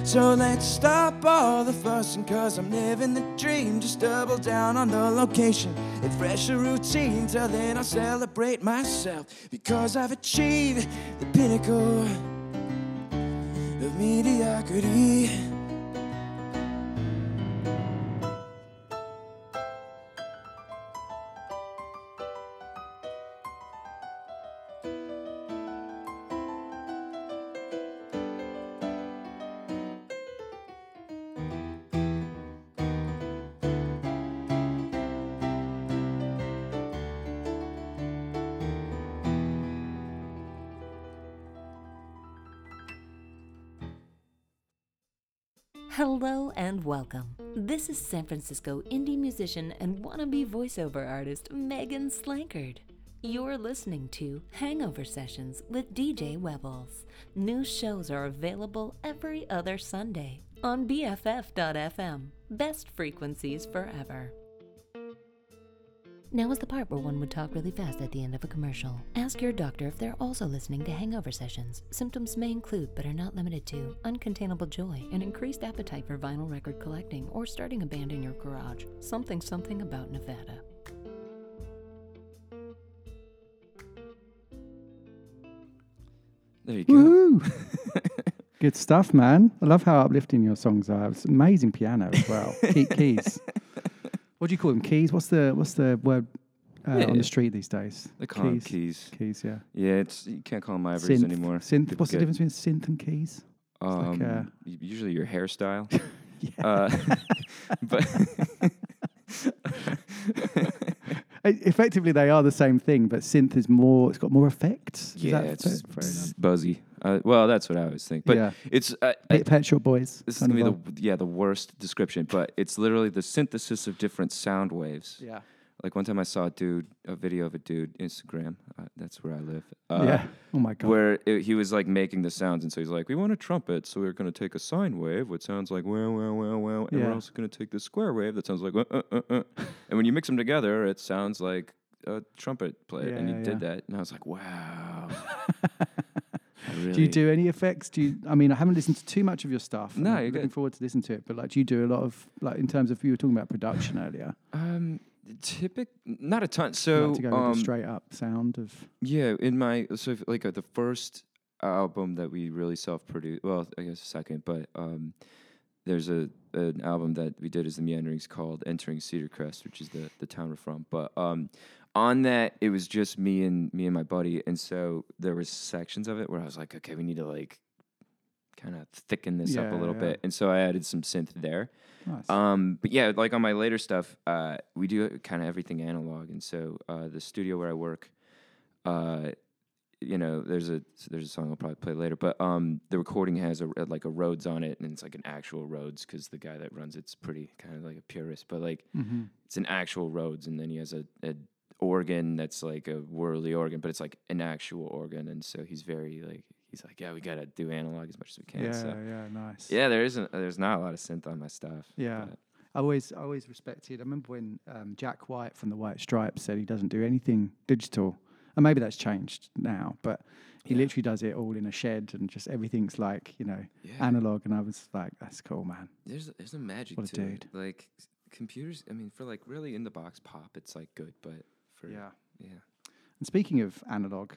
So let's stop all the fussing, cause I'm living the dream. Just double down on the location and fresher routine. Till then I'll celebrate myself, because I've achieved the pinnacle of mediocrity. Welcome. This is San Francisco indie musician and wannabe voiceover artist Megan Slankard. You're listening to Hangover Sessions with DJ Webbles. New shows are available every other Sunday on BFF.fm. Best frequencies forever. Now is the part where one would talk really fast at the end of a commercial. Ask your doctor if they're also listening to hangover sessions. Symptoms may include, but are not limited to, uncontainable joy, an increased appetite for vinyl record collecting, or starting a band in your garage. Something something about Nevada. There you go. Woohoo! Good stuff, man. I love how uplifting your songs are. It's amazing piano as well. Key, keys. What do you call them? Keys? What's the what's the word uh, on the street these days? They call 'em keys. Keys, yeah. Yeah, it's you can't call them ivories Synth. anymore. Synth. What's the get- difference between synth and keys? Um, like, uh, usually your hairstyle. Yeah. Uh, but Uh, Effectively, they are the same thing, but synth is more. It's got more effects. Is yeah, that it's fair- fair enough? buzzy. Uh, well, that's what I always think. But Yeah. it's uh, I, Pet, Pet Shop Boys. this is gonna be the yeah the worst description, but it's literally the synthesis of different sound waves. Yeah. Like one time I saw a dude, a video of a dude, Instagram. Uh, that's where I live. Uh, Yeah. Oh my God. Where it, he was like making the sounds, and so he's like, "We want a trumpet, so we're going to take a sine wave, which sounds like wow, wow, wow, wow, and Yeah. we're also going to take the square wave that sounds like uh, uh, uh, uh. and when you mix them together, it sounds like a trumpet player." and he Yeah, did that, and I was like, "Wow." I Do you do any effects? Do you? I mean, I haven't listened to too much of your stuff. No, I'm looking good. forward to listen to it. But like, do you do a lot of like in terms of you were talking about production earlier? Um, typic, not a ton. So like to go um, with the straight up sound of Yeah, in my so like uh, the first album that we really self-produced, well, I guess second, but um, there's a an album that we did as the Meanderings called "Entering Cedar Crest," which is the the town we're from. But um, on that, it was just me and me and my buddy, and so there was sections of it where I was like, okay, we need to like kind of thicken this up a little yeah. bit, and so I added some synth there. Nice. Um, but yeah, like on my later stuff, uh, we do kind of everything analog, and so uh, the studio where I work, uh, you know, there's a there's a song I'll probably play later, but um, the recording has a like a Rhodes on it, and it's like an actual Rhodes because the guy that runs it's pretty kind of like a purist, but like Mhm. it's an actual Rhodes, and then he has a, a organ that's like a whirly organ, but it's like an actual organ, and so he's very like he's like, yeah, we gotta do analog as much as we can. Yeah, so. yeah, nice. Yeah, there isn't. There's not a lot of synth on my stuff. Yeah. but- I always, I always respected. I remember when um, Jack White from the White Stripes said he doesn't do anything digital, and maybe that's changed now. But he Yeah. literally does it all in a shed, and just everything's like you know Yeah. analog. And I was like, that's cool, man. There's there's a magic What a to it. Like computers. I mean, for like really in the box pop, it's like good, but for Yeah. yeah. And speaking of analog,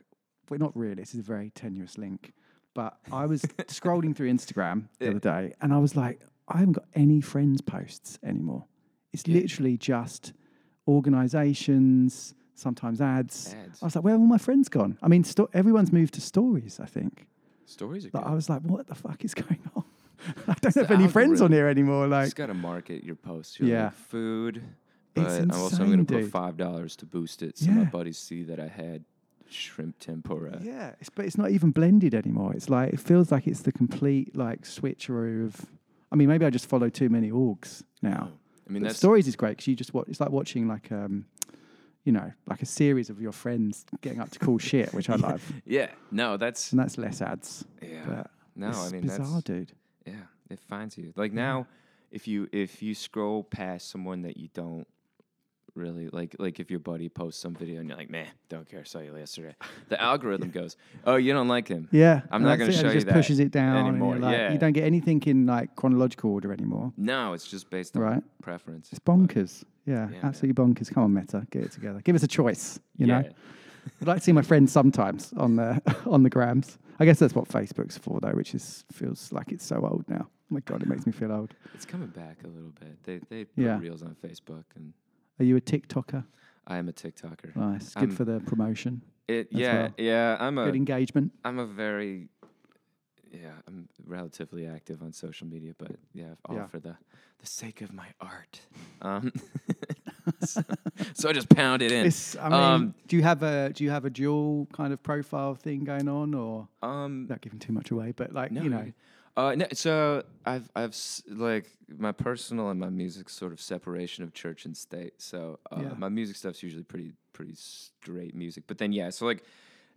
well, not really. This is a very tenuous link, but I was scrolling through Instagram the other day, and I was like, I haven't got any friends posts anymore. It's Yeah. literally just organizations, sometimes ads. Ads. I was like, where have all my friends gone? I mean, sto- everyone's moved to stories. I think. Stories are But good. I was like, what the fuck is going on? I don't It's have any friends on here anymore. Like, you just gotta market your posts. Yeah. like, food. But I'm also gonna put dude. five dollars to boost it, so my Yeah. buddies see that I had shrimp tempura. Yeah, it's, but it's not even blended anymore. It's like it feels like it's the complete like switcheroo of. I mean, maybe I just follow too many orgs now. I mean, But that's stories is great because you just watch. It's like watching like um, you know, like a series of your friends getting up to cool shit, which I love, yeah. No, that's and that's less ads. yeah. But no, it's I mean bizarre, that's dude. yeah. It finds you like now. If you if you scroll past someone that you don't really like, like if your buddy posts some video and you're like, man, don't care, saw you yesterday. The algorithm goes, oh, you don't like him. Yeah, I'm not it, and show it you just that pushes it down anymore, like, yeah. You don't get anything in like chronological order anymore. No, it's just based on Right. preference. It's bonkers. Yeah, Yeah, man. absolutely bonkers. Come on, Meta, get it together. Give us a choice. You know. I'd like to see my friends sometimes on the on the grams. I guess that's what Facebook's for, though, which is feels like it's so old now. Oh my god, it makes me feel old. It's coming back a little bit. They they put Yeah. reels on Facebook, and Are you a TikToker? I am a TikToker. Nice, good I'm- for the promotion, It yeah well. yeah. I'm a good engagement. I'm a very yeah. I'm relatively active on social media, but yeah, all Yeah. for the the sake of my art. Um, so, so I just pound it in. It's, I mean, Um, do you have a do you have a dual kind of profile thing going on, or um, not giving too much away? But like No, you know, Uh, no, so I've I've s- like my personal and my music sort of separation of church and state. So uh, Yeah. my music stuff's usually pretty pretty straight music. But then yeah, so like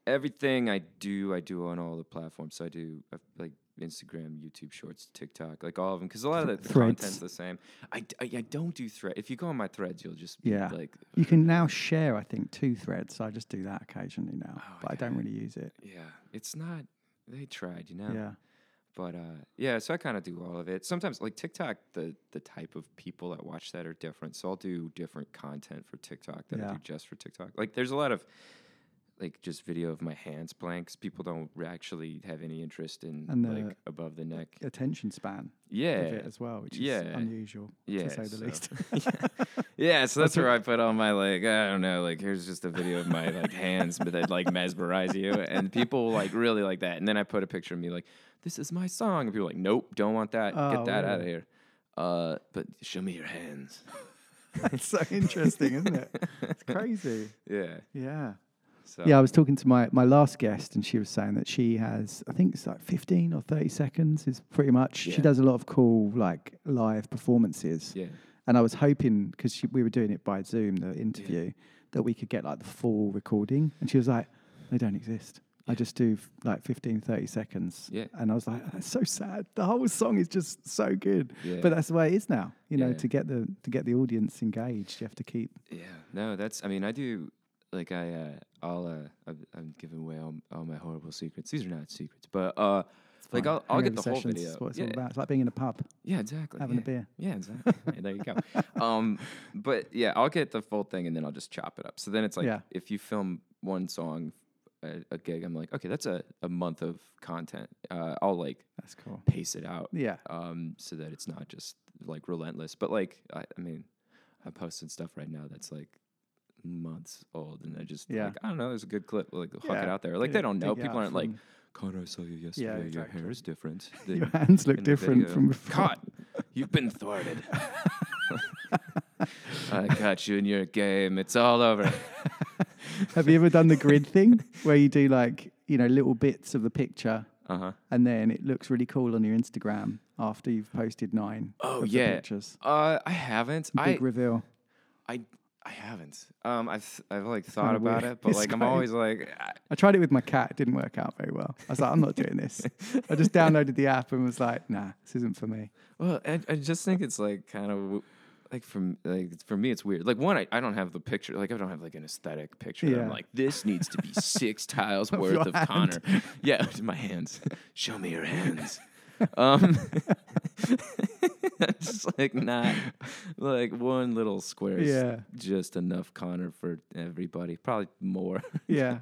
everything I do, I do on all the platforms. So I do uh, like Instagram, YouTube Shorts, TikTok, like all of them, because a lot of the Threads. content's the same. I, I don't do thread. If you go on my threads, you'll just be Yeah. like you can now share. I think two threads. So I just do that occasionally now, Oh, but I don't really use it. yeah, it's not. They tried, you know. Yeah, But uh, yeah, so I kind of do all of it. Sometimes, like TikTok, the the type of people that watch that are different. So I'll do different content for TikTok that I Yeah. do just for TikTok. Like, there's a lot of like just video of my hands 'cause people don't actually have any interest in And the like above the neck. attention span Yeah, as well, which is Yeah. unusual yeah, to say the so- least. yeah, so that's where I put all my like I don't know, like here's just a video of my like hands, but that like mesmerize you, and people like really like that. And then I put a picture of me like, this is my song, and people are like, nope, don't want that, Oh, get that out of here. Uh, but show me your hands. That's so interesting, isn't it? It's crazy. Yeah. Yeah. So Yeah, I was talking to my, my last guest, and she was saying that she has, I think it's like 15 or 30 seconds, is pretty much. Yeah. She does a lot of cool, like, live performances. yeah, And I was hoping, because we were doing it by Zoom, the interview, that we could get, like, the full recording. And she was like, they don't exist. I just do, f- like, 15, 30 seconds. Yeah. And I was like, that's so sad. The whole song is just so good. yeah, But that's the way it is now. You know, Yeah. to get the to get the audience engaged, you have to keep. yeah. No, that's. I mean, I do. Like I, uh, I'll. Uh, I'm, I'm giving away all, all my horrible secrets. These are not secrets, but uh, like. I'll, I'll get the whole video. what it's yeah, all about. It's like being in a pub, yeah, exactly. having yeah. a beer. Yeah, exactly. Yeah, there you go. Um, but yeah, I'll get the full thing and then I'll just chop it up. So then it's like Yeah. if you film one song a, a gig, I'm like, okay, that's a, a month of content. Uh, I'll like That's cool. pace it out. Yeah. Um, so that it's not just like relentless. But like, I, I mean, I'm posting stuff right now that's like months old, and I just Yeah. like I don't know, there's a good clip, like huck Yeah, it out there. Like they don't know. People aren't like, from- Connor, I saw you yesterday. Your exactly. hair is different. Your than hands look different video." from before. Cut. You've been thwarted. I got you in your game. It's all over. Have you ever done the grid thing where you do like you know little bits of the picture Uh huh. and then it looks really cool on your Instagram after you've posted nine Oh the yeah. pictures? Uh, I haven't. I Big reveal. I I haven't. Um, I've I've like thought kinda about weird. it, but It's like I'm kinda- always like, I- I tried it with my cat. It didn't work out very well. I was like, I'm not doing this. I just downloaded the app and was like, nah, this isn't for me. well, I, I just think it's like kind of w- like from like for me it's weird. Like one, I, I don't have the picture. Like I don't have like an aesthetic picture. that I'm Yeah. like this needs to be six tiles Of worth your of hand. Connor. Yeah, my hands. Show me your hands. Um, just like not like one little square. is Yeah. just enough Connor for everybody. Probably more. Yeah.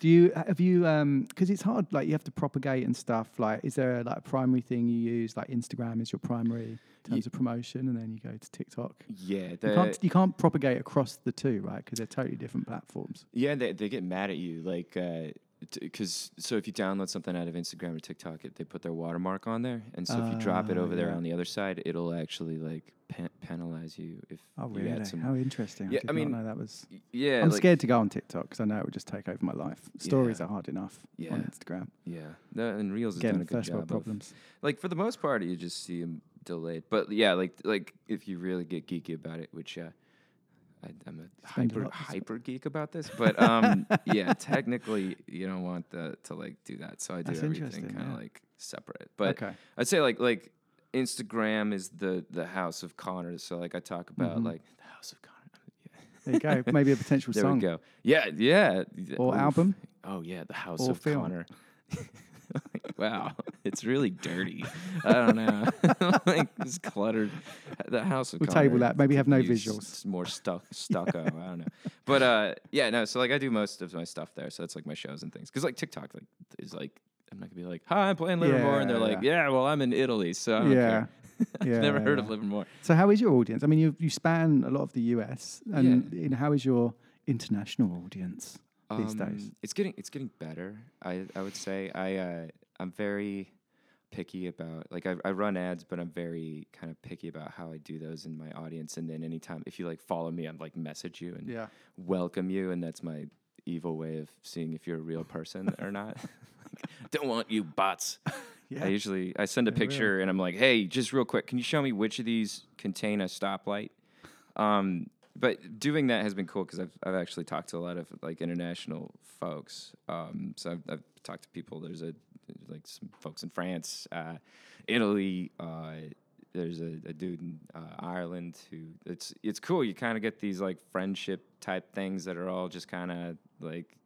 Do you have you um because it's hard like you have to propagate and stuff like is there a, like a primary thing you use like Instagram is your primary in terms of promotion and then you go to TikTok. yeah, You the, can't you can't propagate across the two right because they're totally different platforms. Yeah, they they get mad at you, like, because so if you download something out of Instagram or TikTok, it, they put their watermark on there, and so if you drop it Ah, over there on the other side, it'll actually like pen- penalize you if Oh you really? add some. How interesting! Yeah, I, I mean, that was. yeah, I'm like- scared to go on TikTok because I know it would just take over my life. Stories Yeah. are hard enough Yeah. on Instagram. Yeah, no, and Reels has Again, done a good job. Of, problems. like for the most part, you just see them delayed, but yeah, like like if you really get geeky about it, which. Uh, I, I'm a hyper hyper geek about this, but um, yeah, technically you don't want the, to like do that, so I do That's everything kind of yeah. like separate. But Okay. I'd say like like Instagram is the the house of Connor. So like I talk about Mhm. like the house of Connor. There you go. Maybe a potential There song. we go. Yeah, yeah. Or oof. album. Oh yeah, the house Or of film. Connor. wow, it's really dirty. I don't know. like it's cluttered. The house of We'll table that. Maybe have no visuals. More stuck stucco. I don't know. But uh, yeah, no. So like I do most of my stuff there. So that's like my shows and things. Because like TikTok like is like I'm not gonna be like, hi, I'm playing Livermore, and they're Yeah, like, yeah, well, I'm in Italy, so Yeah. I've Yeah, never heard yeah. of Livermore. So how is your audience? I mean, you you span a lot of the US, and you know, how is your international audience these days? Um, It's getting it's getting better. I I would say I uh, I'm very picky about like I, I run ads, but I'm very kind of picky about how I do those in my audience. And then anytime if you like follow me, I'd like message you and Yeah. welcome you, and that's my evil way of seeing if you're a real person or not. Like, Don't want you bots. Yeah. I usually I send a picture and I'm like, hey, just real quick, can you show me which of these contain a stoplight? Um, but doing that has been cool because I've I've actually talked to a lot of like international folks. Um, so I've, I've talked to people. There's a like some folks in France, uh, Italy. Uh, there's a, a dude in uh, Ireland who it's it's cool. You kind of get these like friendship type things that are all just kind of like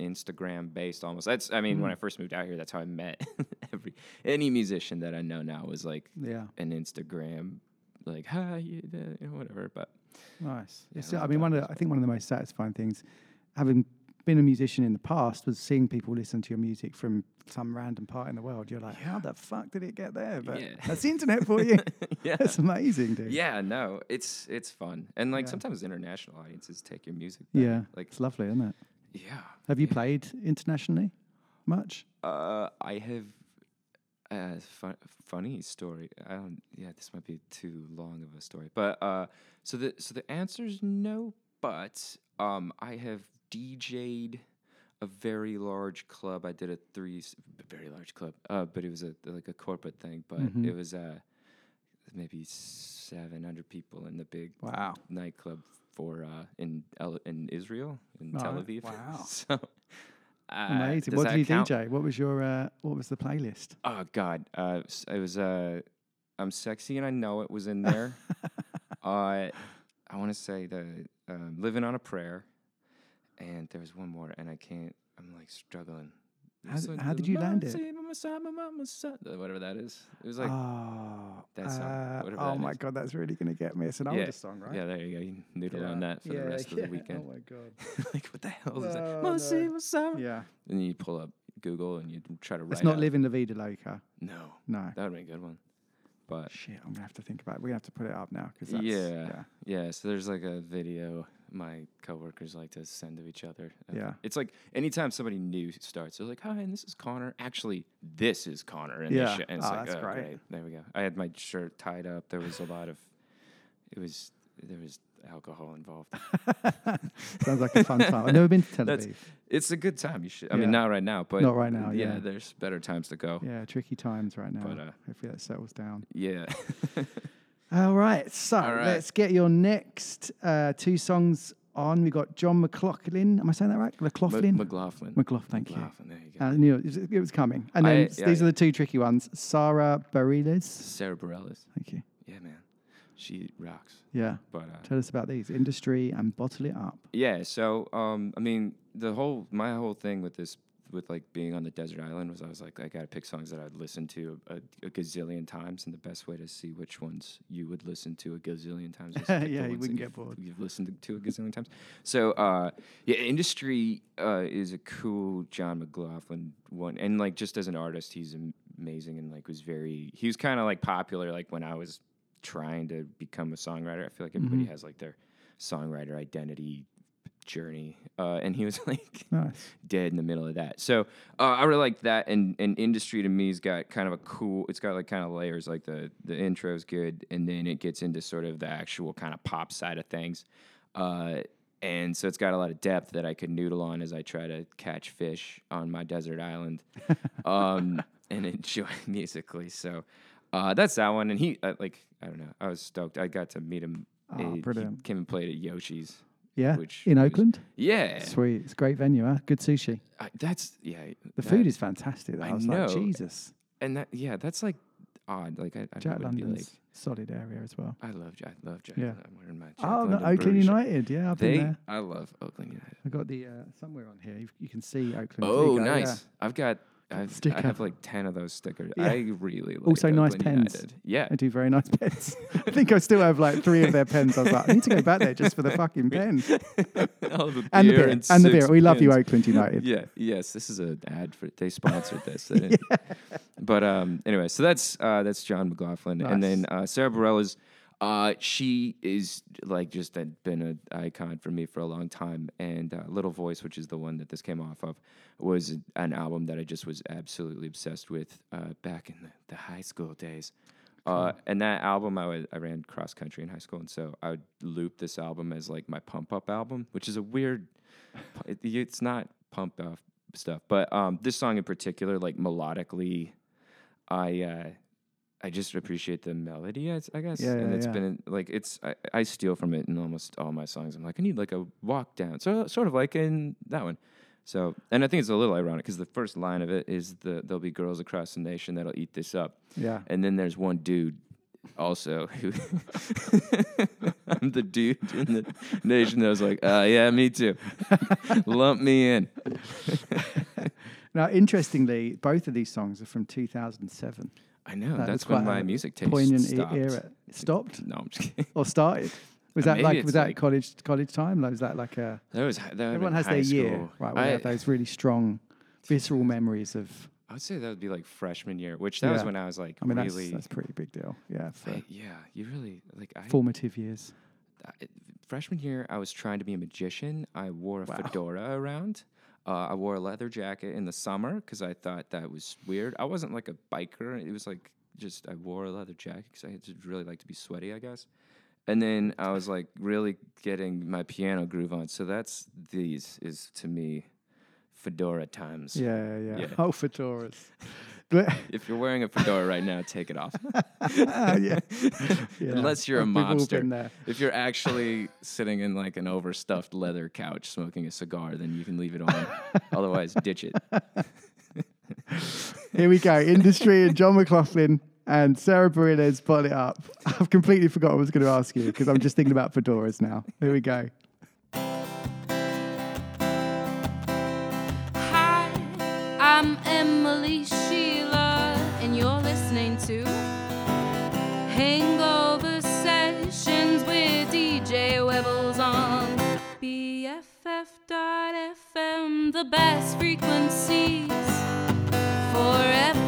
Instagram based almost. That's I mean when I first moved out here, that's how I met every any musician that I know now was like Yeah. an Instagram like hi you, know whatever. But Nice. Yeah, I I mean, one of the, I think one of the most satisfying things, having been a musician in the past, was seeing people listen to your music from some random part in the world. You're like, how the fuck did it get there? But Yeah. that's the internet for you. yeah. That's amazing, dude. Yeah, no, it's it's fun, and like Yeah. sometimes international audiences take your music. better. Yeah. like it's lovely, isn't it? yeah. Have you played internationally much? Uh, I have a fun, funny story. I don't. Yeah, this might be too long of a story, but uh, so the so the answer is no. But um, I have DJ'd a very large club. I did a three very large club, uh, but it was a like a corporate thing. But Mhm. it was uh, maybe seven hundred people in the big Wow. nightclub for uh, in El- in Israel in Tel Right. Aviv. Wow. so. Uh, Amazing. What did you count? DJ? What was your uh, What was the playlist? Oh God, uh, it was uh, I'm sexy and I know it was in there. uh, I want to say the um, living on a prayer, and there was one more, and I can't. I'm like struggling. How like how did you land it? "Mama say, mama sa, mama mama sa," uh, Whatever that is. It was like oh, that song. uh, Oh that my is. god, that's really gonna get me. It's an yeah. older song, right? Yeah, there you go. You noodle Yeah. on that for Yeah, the rest of the weekend. Oh my god. like, what the hell is that? Oh, no. Yeah. And you pull up Google and you try to write. It's not out- living la vida loca. No, No. that would be a good one. But Shit, I'm gonna have to think about it. We're gonna have to put it up now because yeah. yeah, So there's like a video my coworkers like to send to each other. Yeah. It's like anytime somebody new starts, they're like, "Hi, and this is Connor." Actually, this is Connor. And Yeah. This shit. And it's Oh, like, that's oh, great. There we go. I had my shirt tied up. There was a lot of. It was there was alcohol involved. Sounds like a fun time. I've never been to Tel That's- Aviv. It's a good time. You should. I Yeah. mean, not right now, but Not right now, yeah. there's better times to go. Yeah, tricky times right now. But, uh, Hopefully that settles down. Yeah. All right, so All right. let's get your next uh, two songs on. We got Jon McLaughlin. Am I saying that right? McLaughlin. McLaughlin. McLaughlin. Thank McLaughlin, there you you. I knew it was, it was coming. And I- then yeah, these yeah. are the two tricky ones. Sara Bareilles. Sara Bareilles. Thank you. Yeah, man. She rocks. Yeah. But uh, Tell us about these industry and bottle it up. Yeah, so um, I mean, the whole my whole thing with this, with like being on the desert island, was I was like, I gotta pick songs that I'd listen to a, a gazillion times, and the best way to see which ones you would listen to a gazillion times is Yeah, you wouldn't get you've- bored. You've listened to a gazillion times. So uh, yeah, industry uh, is a cool Jon McLaughlin one, and like just as an artist, he's amazing and like was very. He was kind of like popular like when I was trying to become a songwriter. I feel like everybody Mhm. has like their songwriter identity journey, uh, and he was like Nice. dead in the middle of that. So uh, I really like that, and and industry to me's got kind of a cool. It's got like kind of layers. Like the the intro's good, and then it gets into sort of the actual kind of pop side of things. Uh, and so it's got a lot of depth that I could noodle on as I try to catch fish on my desert island, um, and enjoy musically. So uh, that's that one. And he uh, like I don't know. I was stoked. I got to meet him. Oh, uh, he came and played at Yoshi's. Yeah. Which in was- Oakland. Yeah. Sweet. It's a great venue, huh? Good sushi. I, that's yeah. The that- food is fantastic. Though. I I was know. like, Jesus. And that yeah, that's like odd. Like I, I Jack be like, solid area as well. I love Jack. Love Jack. Yeah. I'm wearing my Jack Oh, no, Oakland Bruges. United. Yeah, I've They, been there. I love Oakland United. I got the uh, somewhere on here. You, you can see Oakland. Oh, nice. yeah. I've got. I've, I have like ten of those stickers. Yeah. I really like them. Also, nice pens. United. Yeah. I do very nice pens. I think I still have like three of their pens. I was like, I need to go back there just for the fucking pen. All the and the beer and And the beer. We love you. Oakland United. Yeah. Yes. This is an ad for. They sponsored this. They didn't- But um. Anyway, so that's uh that's Jon McLaughlin, and then uh, Sara Bareilles. Uh, she is like just a, been an icon for me for a long time. And uh, Little Voice, which is the one that this came off of, was an album that I just was absolutely obsessed with uh, back in the, the high school days. Uh, and that album, I, would, I ran cross country in high school, and so I would loop this album as like my pump up album, which is a weird. it- it's not pump up stuff, but um, this song in particular, like melodically, I uh, I just appreciate the melody, I guess. Yeah, and yeah, it's yeah. been like it's I, I steal from it in almost all my songs. I'm like I need like a walk down, so sort of like in that one. So, and I think it's a little ironic because the first line of it is the there'll be girls across the nation that'll eat this up. Yeah. And then there's one dude also who I'm the dude in the nation that was like, uh, yeah, me too. Lump me in. Now, interestingly, both of these songs are from 2007. I know. That that's when my music taste poignant stopped. era. Stopped No, I'm just kidding. or started? Was Uh, that like was that like- college college time? Like, was that like a That was that everyone has their high year, right? I- have those really strong, visceral memories of. I would say that would be like freshman year, which that was when I was like I mean, really. that's that's a pretty big deal. Yeah, yeah, you really like I, formative years. I- freshman year, I was trying to be a magician. I wore a Wow. fedora around. Uh, I wore a leather jacket in the summer because I thought that was weird. I wasn't like a biker. It was like just I wore a leather jacket because I just really like to be sweaty, I guess. And then I was like really getting my piano groove on. So that's these is to me fedora times. Yeah, yeah. Yeah. Oh, fedoras. But If you're wearing a fedora right now, take it off. Ah, yeah. yeah. Unless you're a We've mobster. Uh, if you're actually sitting in like an overstuffed leather couch smoking a cigar, then you can leave it on. Otherwise, ditch it. Here we go. Industry and Jon McLaughlin and Sara Bareilles bottle it up. I've completely forgot what I was going to ask you because I'm just thinking about fedoras now. Here we go. Hi, I'm Emily BFF.FM, the best frequencies forever.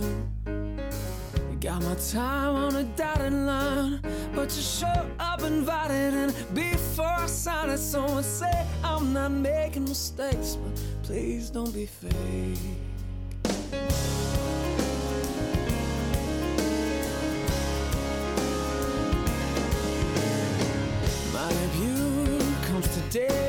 You got my time on a dotted line, but you show up invited, and before I sign it, someone say I'm not making mistakes, but please don't be fake. My debut comes today,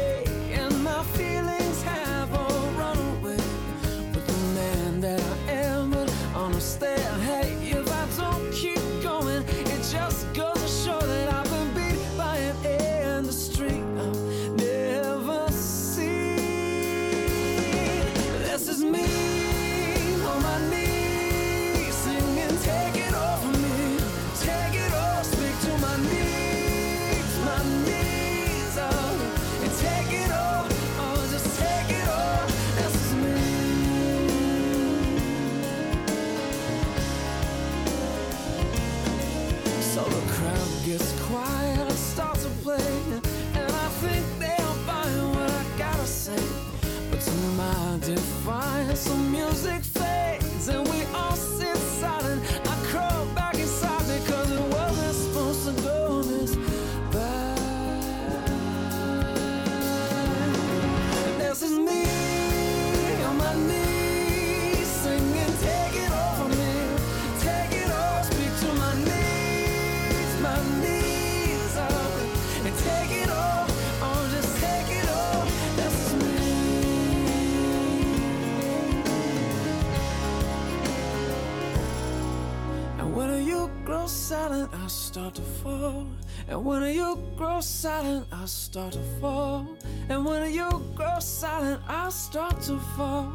start to fall. And when you grow silent, I start to fall. And when you grow silent, I start to fall.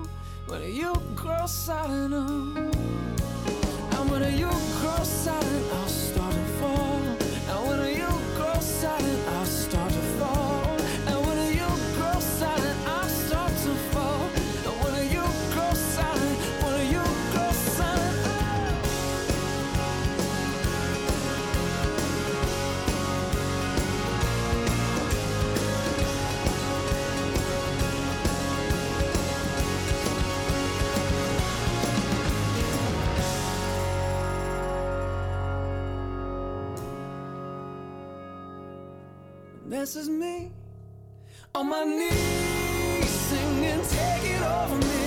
When you grow silent, oh. and when you grow silent, I'll start to fall. And when you grow silent, I'll start This is me. On my knees, singing, take it over me,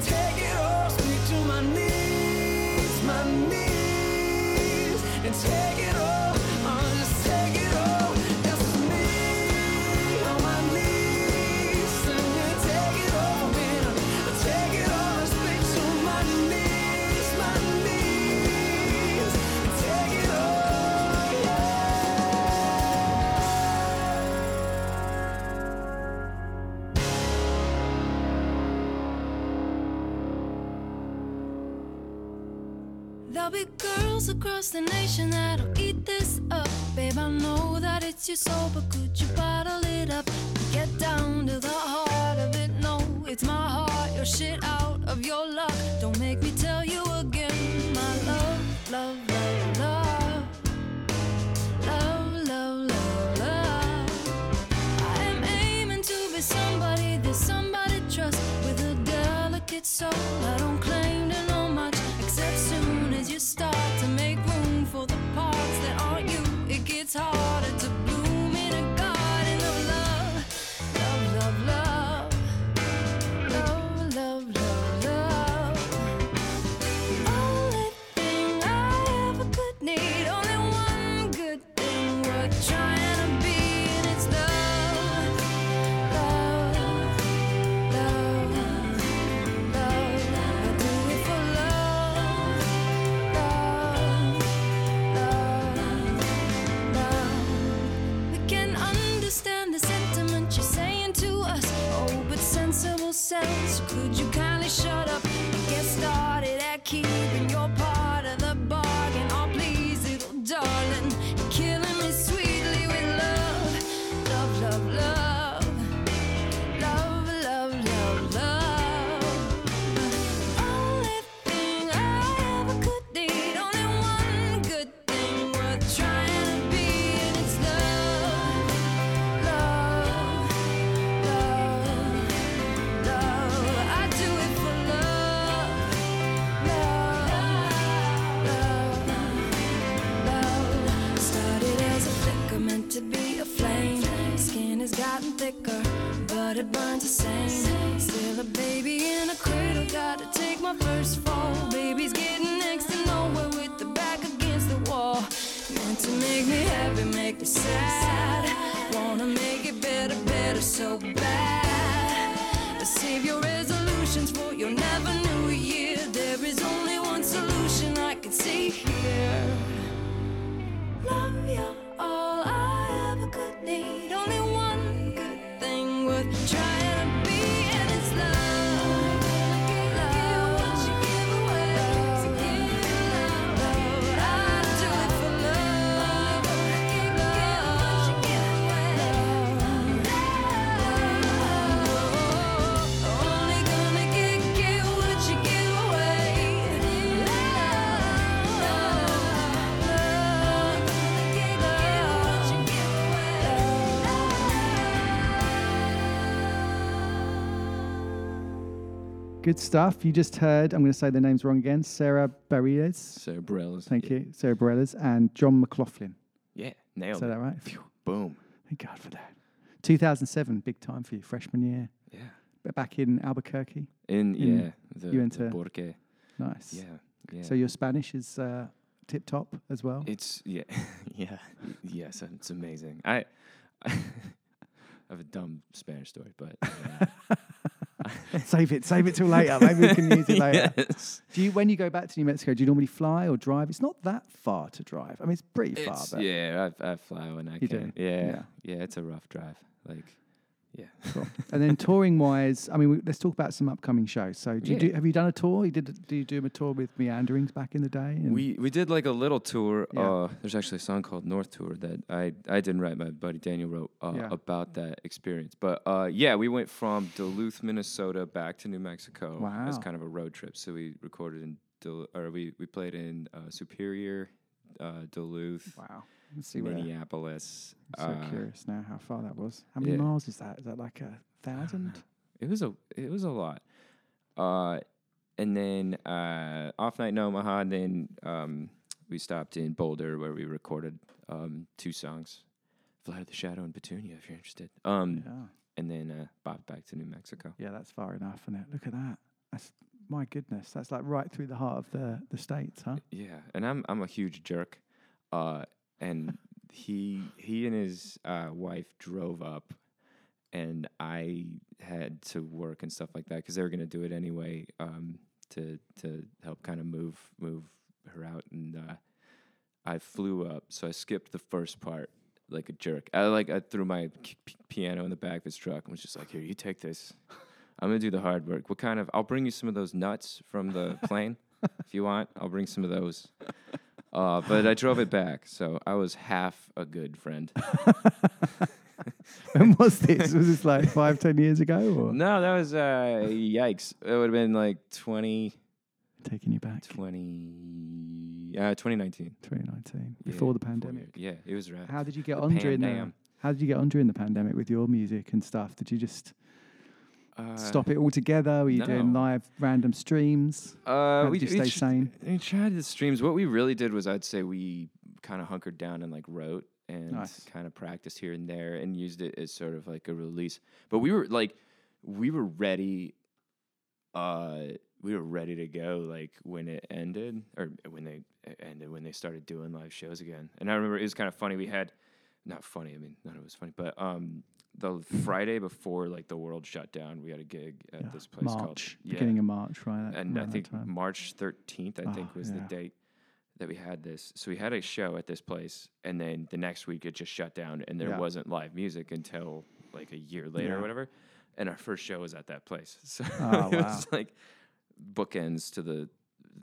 take it all, speak to my needs, my needs, and take it all, across the nation that'll eat this up. Babe, I know that it's your soul, but could you bottle it up? Get down to the heart of it. No, it's my heart. You're shit out of your luck. Don't make me tell you again, my love, love, love, love. Love, love, love, love. I am aiming to be somebody that somebody trusts with a delicate soul. Sense. Could you kindly shut up my first fall. Baby's getting next to nowhere with the back against the wall. Meant to make me happy, make me sad. Wanna make it better, better, so bad. Save your resolutions for your never new year. There is only one solution I can see here. Love you, all I ever could need. Only one Good stuff. You just heard, I'm going to say the names wrong again, Sara Bareilles. Sara Bareilles. Thank you. Sara Bareilles and Jon McLaughlin. Yeah, nailed Is that right? Phew. Boom. Thank God for that. 2007, big time for you, freshman year. Yeah. Back in Albuquerque. In, In- yeah, the, you the Burque. Nice. Yeah, yeah. So your Spanish is uh, tip top as well? It's yeah, yeah, yes, it's amazing. I, I have a dumb Spanish story, but uh, save it, save it till later. Maybe we can use it later. Yes. Do you, when you go back to New Mexico, do you normally fly or drive? It's not that far to drive. I mean, it's pretty far, It's- but yeah, I, I fly when I You do? can. Yeah, Yeah. yeah, it's a rough drive. Like, yeah. Cool. and then touring wise, I mean, we, let's talk about some upcoming shows. So, do you Yeah. do, have you done a tour? You did? Do you do a tour with Meanderings back in the day? We we did like a little tour. Yeah. Uh, there's actually a song called North Tour that I I didn't write. My buddy Daniel wrote uh, Yeah. about that experience. But uh, yeah, we went from Duluth, Minnesota, back to New Mexico as Wow. kind of a road trip. So we recorded in Dul- or we we played in uh, Superior, uh, Duluth, wow. Let's see where. Minneapolis. I'm so uh, curious now how far that was. How many yeah. miles is that? Is that like a thousand? It was a it was a lot. Uh, and then uh, off night in Omaha, and then um, we stopped in Boulder where we recorded um, two songs, "Flight of the Shadow" and "Petunia," if you're interested. Um, Yeah. and then uh, bopped back to New Mexico. Yeah, that's far enough, isn't it? Look at that. That's my goodness. That's like right through the heart of the the states, huh? Yeah, and I'm I'm a huge jerk, uh, and he he and his uh, wife drove up, and I had to work and stuff like that because they were gonna do it anyway, um, to to help kind of move move her out, and uh, I flew up, so I skipped the first part like a jerk. I like I threw my piano in the back of his truck and was just like, "Here, you take this. I'm gonna do the hard work. What kind of? I'll bring you some of those nuts from the plane if you want. I'll bring some of those." Uh, but I drove it back, so I was half a good friend. when was this? Was this like five, ten years ago, or No, that was uh, yikes. It would have been like 20, taking you back 20, uh, 2019. 2019 Yeah, before the pandemic? years. Yeah, it was right. How did you get The on during the? How did you get on during the pandemic with your music and stuff? Did you just Uh, stop it altogether? Were you doing live random streams? Uh, How we did you stay tr- sane? We tried the streams. What we really did was, I'd say, we kind of hunkered down and like wrote and Nice. kind of practiced here and there and used it as sort of like a release. But we were like, we were ready. Uh, we were ready to go like when it ended or when they ended when they started doing live shows again. And I remember it was kind of funny. We had not funny. I mean, none of it was funny, but um, the Friday before like the world shut down, we had a gig at Yeah, this place called March, yeah, beginning of March, right? and I think. March 13th, I think, Oh, was yeah. the date. that we had this. So we had a show at this place, and then the next week it just shut down, and there Yeah. wasn't live music until like a year later Yeah. or whatever. And our first show was at that place, so Oh, it wow. was like bookends to the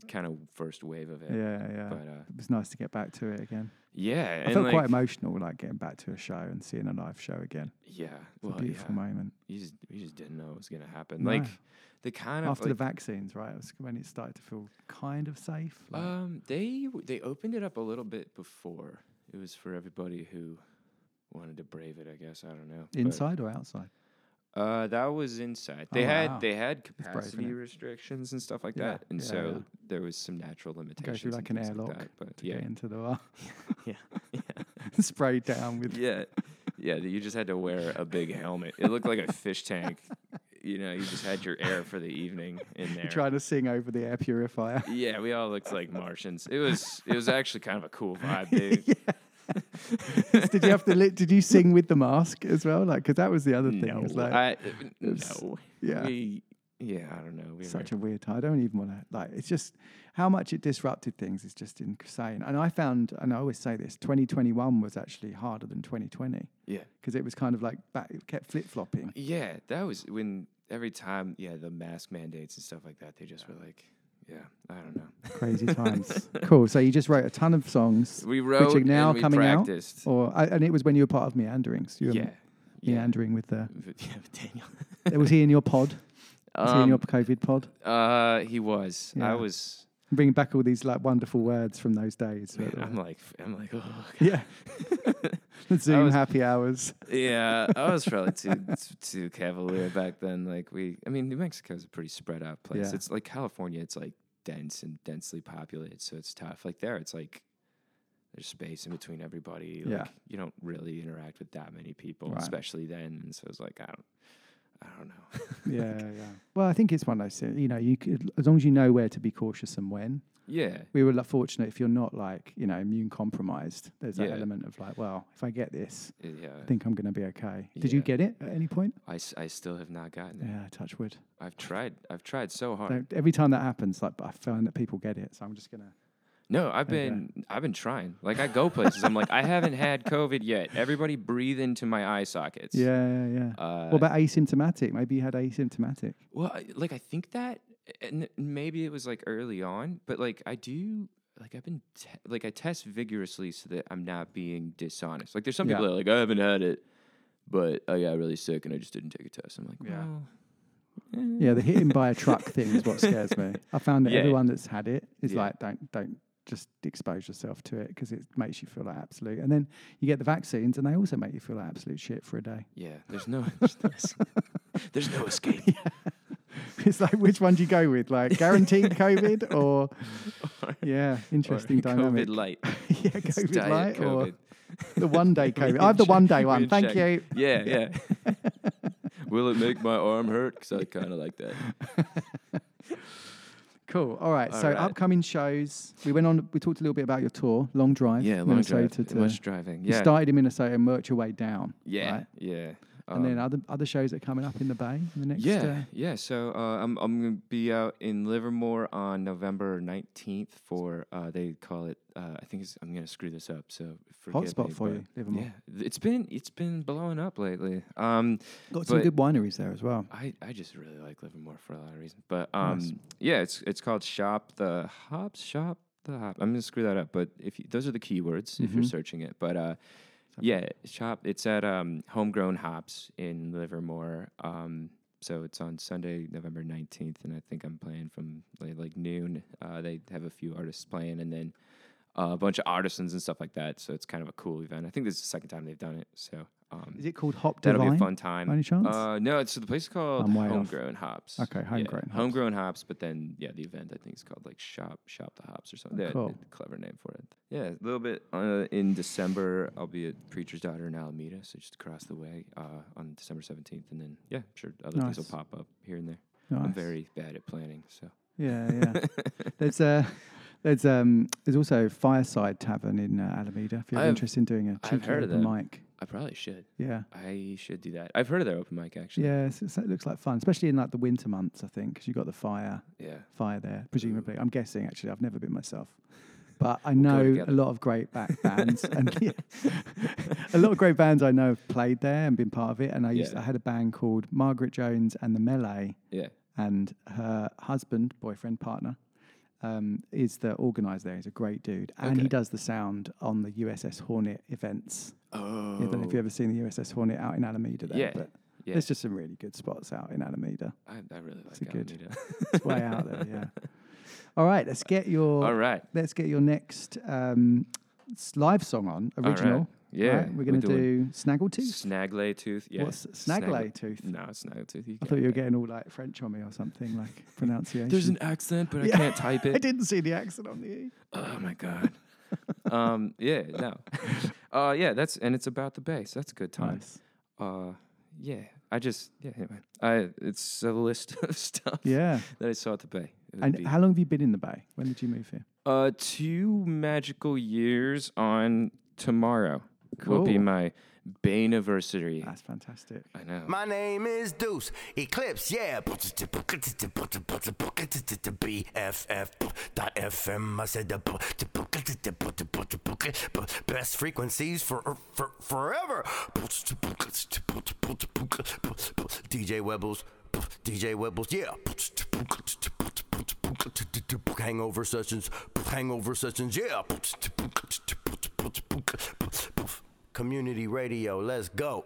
kind of first wave of it. Yeah, yeah. But uh, it was nice to get back to it again. yeah, I felt like, quite emotional, like getting back to a show and seeing a live show again. Yeah, well, a beautiful yeah. moment. You just we just didn't know it was gonna happen. No. Like the kind of After the vaccines, right? It was when it started to feel kind of safe. like- Um, they they opened it up a little bit before. It was for everybody who wanted to brave it. I guess I don't know. but- Inside or outside? Uh, that was inside. They Oh, had wow. they had capacity restrictions and stuff like Yeah, that, and yeah, so. There was some natural limitations. Go through like an airlock like that, but to yeah, get into the bar. yeah, yeah, Sprayed down with. yeah, yeah. You just had to wear a big helmet. It looked like a fish tank. You know, you just had your air for the evening in there. You're trying to sing over the air purifier. Yeah, we all looked like Martians. It was it was actually kind of a cool vibe, dude. did you have to? Li- did you sing with the mask as well? Like, because that was the other thing. No, it was like, I, no. yeah. We, yeah, I don't know. We such were, a weird time. I don't even want to like. It's just how much it disrupted things is just insane. And I found, and I always say this: 2021 was actually harder than 2020 yeah, because it was kind of like back, it kept flip flopping. yeah. That was when every time, yeah, the mask mandates and stuff like that. They just were like, yeah, I don't know. Crazy times. cool. So you just wrote a ton of songs, We wrote which are now and we coming practiced. out, or I, and it was when you were part of Meanderings. You were Yeah, yeah. meandering with the. Yeah, with Daniel. was he in your pod? Was he in your Um, COVID pod? uh, he was. Yeah. I was. Bringing back all these like wonderful words from those days. Man, uh, I'm like, I'm like, oh. yeah. the Zoom was- happy hours. yeah, I was probably too too cavalier back then. Like we, I mean, New Mexico's a pretty spread out place. Yeah. It's like California. It's like dense and densely populated, so it's tough. Like there, it's like there's space in between everybody. Like, Yeah. you don't really interact with that many people, Right. especially then. And so it's like I don't, I don't know. yeah, yeah. Well, I think it's one of those. things, You know, you could, as long as you know where to be cautious and when. yeah, We were like, fortunate if you're not like you know immune compromised. There's that Yeah. element of like, well, if I get this, uh, yeah. I think I'm going to be okay. Did you get it at any point? I, s- I still have not gotten it. Yeah, touch wood. I've tried. I've tried so hard. Don't- every time that happens, like I find that people get it, so I'm just gonna. No, I've Okay. been I've been trying. Like I go places. I'm like I haven't had COVID yet. Everybody breathe into my eye sockets. Yeah, yeah, yeah. Uh, what about asymptomatic? Maybe you had asymptomatic. Well, I, like I think that, and maybe it was like early on, but like I do, like I've been, te- like I test vigorously so that I'm not being dishonest. Like there's some people that are like I haven't had it, but I got really sick and I just didn't take a test. I'm like, Yeah. well, Yeah, the hitting by a truck thing is what scares me. I found that Yeah. everyone that's had it is Yeah. like, don't don't just expose yourself to it because it makes you feel like absolute. And then you get the vaccines, and they also make you feel like absolute shit for a day. yeah. There's no, there's no, there's no escape. it's like which one do you go with, like guaranteed COVID or yeah, interesting or dynamic. COVID light. yeah, COVID diet light or the one day COVID. I have the one day one. Thank you. Yeah, yeah. Will it make my arm hurt? Because I kind of like that. Cool. All right. All so right. upcoming shows. We went on. We talked a little bit about your tour, long drive. Yeah, long Minnesota drive. to. Much driving. Yeah. You started in Minnesota and worked your way down. Yeah, right? yeah. And then Um, other other shows that are coming up in the Bay in the next. yeah, uh, yeah. So uh, I'm I'm gonna be out in Livermore on November 19th for uh, they call it uh, I think it's, I'm gonna screw this up. So Hotspot for you, Livermore. Yeah, it's been it's been blowing up lately. Um, got some good wineries there as well. I, I just really like Livermore for a lot of reasons. But um, Nice. yeah, it's it's called Shop the Hops. Shop the Hop. I'm gonna screw that up, but if you, those are the keywords if you're Mhm. searching it. But uh, yeah, Shop. It's at um, Homegrown Hops in Livermore. Um, so it's on Sunday, November 19th, and I think I'm playing from like, like noon. Uh, they have a few artists playing, and then uh, a bunch of artisans and stuff like that. So it's kind of a cool event. I think this is the second time they've done it. So um, Is it called Hop That'll Divine? be a fun time. any chance? Uh, no, it's so the place is called I'm way off. Homegrown Hops. Okay, Yeah, Homegrown Hops. Homegrown Hops. But then, yeah, the event I think is called like Shop Shop the Hops or something. Oh, Yeah, cool. a clever name for it. Yeah, a little bit uh, in December. I'll be at Preacher's Daughter in Alameda, so just across the way uh, on December seventeenth, and then yeah, I'm sure other things will pop up here and there. I'm very bad at planning, so Yeah, yeah. there's uh, there's um, there's also Fireside Tavern in uh, Alameda. If you're I've- interested in doing a I've cheeky heard of open them. mic. I probably should. Yeah. I should do that. I've heard of their open mic actually. Yeah, it's, it's- it looks like fun, especially in like the winter months. I think because you've got the fire, Yeah. fire there. Presumably, I'm guessing. Actually, I've never been myself. but I go know a together. lot of great back bands, and yeah, a lot of great bands I know have played there and been part of it. And I used Yeah. I had a band called Margaret Jones and the Melee, Yeah. and her husband, boyfriend, partner. Um, is the organizer there? He's a great dude, and he does the sound on the USS Hornet events. Oh. I don't know if you've ever seen the USS Hornet out in Alameda there, Yeah, but yeah. there's just some really good spots out in Alameda. I, I really It's like a good. It's way out there, yeah. All right, let's get your. All right. Let's get your next um, live song on original. Yeah, right? we're gonna doing do Snaggletooth. Snaggletooth. Tooth. Yeah. What's Snaggletooth? No, it's Snaggletooth. You I thought you were it. getting all like French on me or something, like pronunciation. There's an accent, but I can't type it. I didn't see the accent on the E. Oh my god. um. Yeah. No. Uh. Yeah. That's and it's about the bass. That's a good time. Nice. Uh. Yeah. I just. Yeah. Anyway. I. It's a list of stuff. Yeah. That I saw at the Bay. And be, how long have you been in the Bay? When did you move here? uh, two magical years on tomorrow will be my Bay anniversary. That's fantastic. I know. My name is Deuce Eclipse, yeah. BFF.FM. I said the best frequencies for, for forever. DJ Webbles, DJ Webbles, yeah. Hangover sessions, hangover sessions, yeah. Community radio, let's go.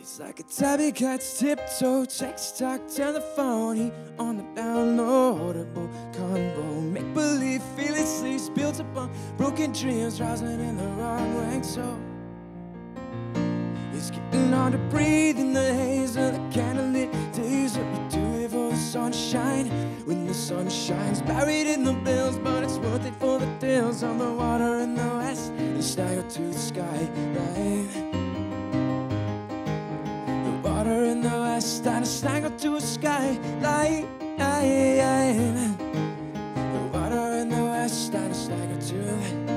It's like a tabby cat's tiptoe, text talk, telephone, he on the downloadable combo. Make believe, feel it sleeps, built upon broken dreams, rising in the wrong way. So getting hard to breathe in the haze of the candlelit days. What we do it for the sunshine when the sun shines, buried in the bills, but it's worth it for the deals on the water in the west and stagger to the sky, right? The water in the west and a snaggle to a skylight. The water in the west and a snaggle to the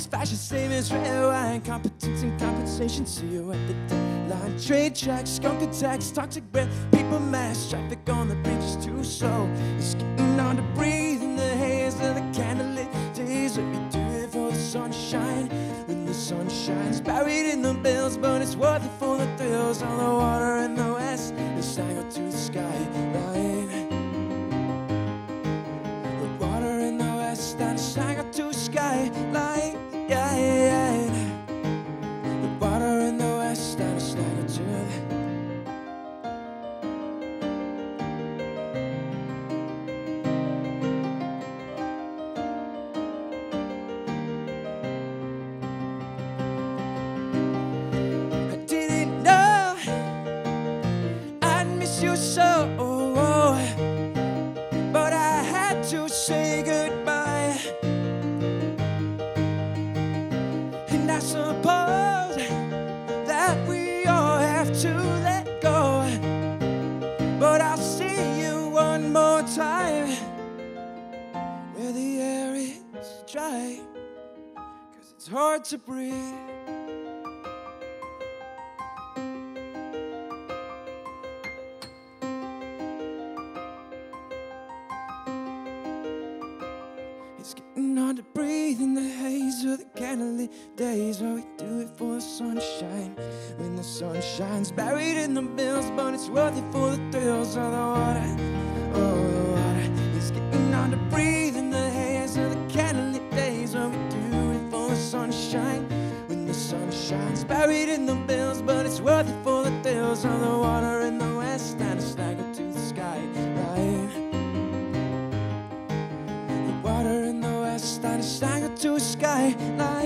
lights, fashion savings, red wine, competence and compensation. See you at the deadline. Trade tracks, skunk attacks, toxic breath, people mass, traffic on the bridges too slow. It's getting hard to breathe in the haze of the candlelit days. Let me do it for the sunshine when the sun shines. Buried in the bills, but it's worth it for the thrills. On the water in the west, the snaggle to the sky? The water in the west, to the sky, so, but I had to say goodbye. And I suppose that we all have to let go. But I'll see you one more time where the air is dry. Cause it's hard to breathe. Candlelit days where we do it for the sunshine. When the sun shines, buried in the bills, but it's worth it for the thrills of the water. Oh, the water. It's getting hard to breathe in the haze of the candlelit days where we do it for the sunshine. When the sun shines, buried in the bills, but it's worth it for the thrills of the water in the west and a snaggle to the sky, water in the west and a to a skylight.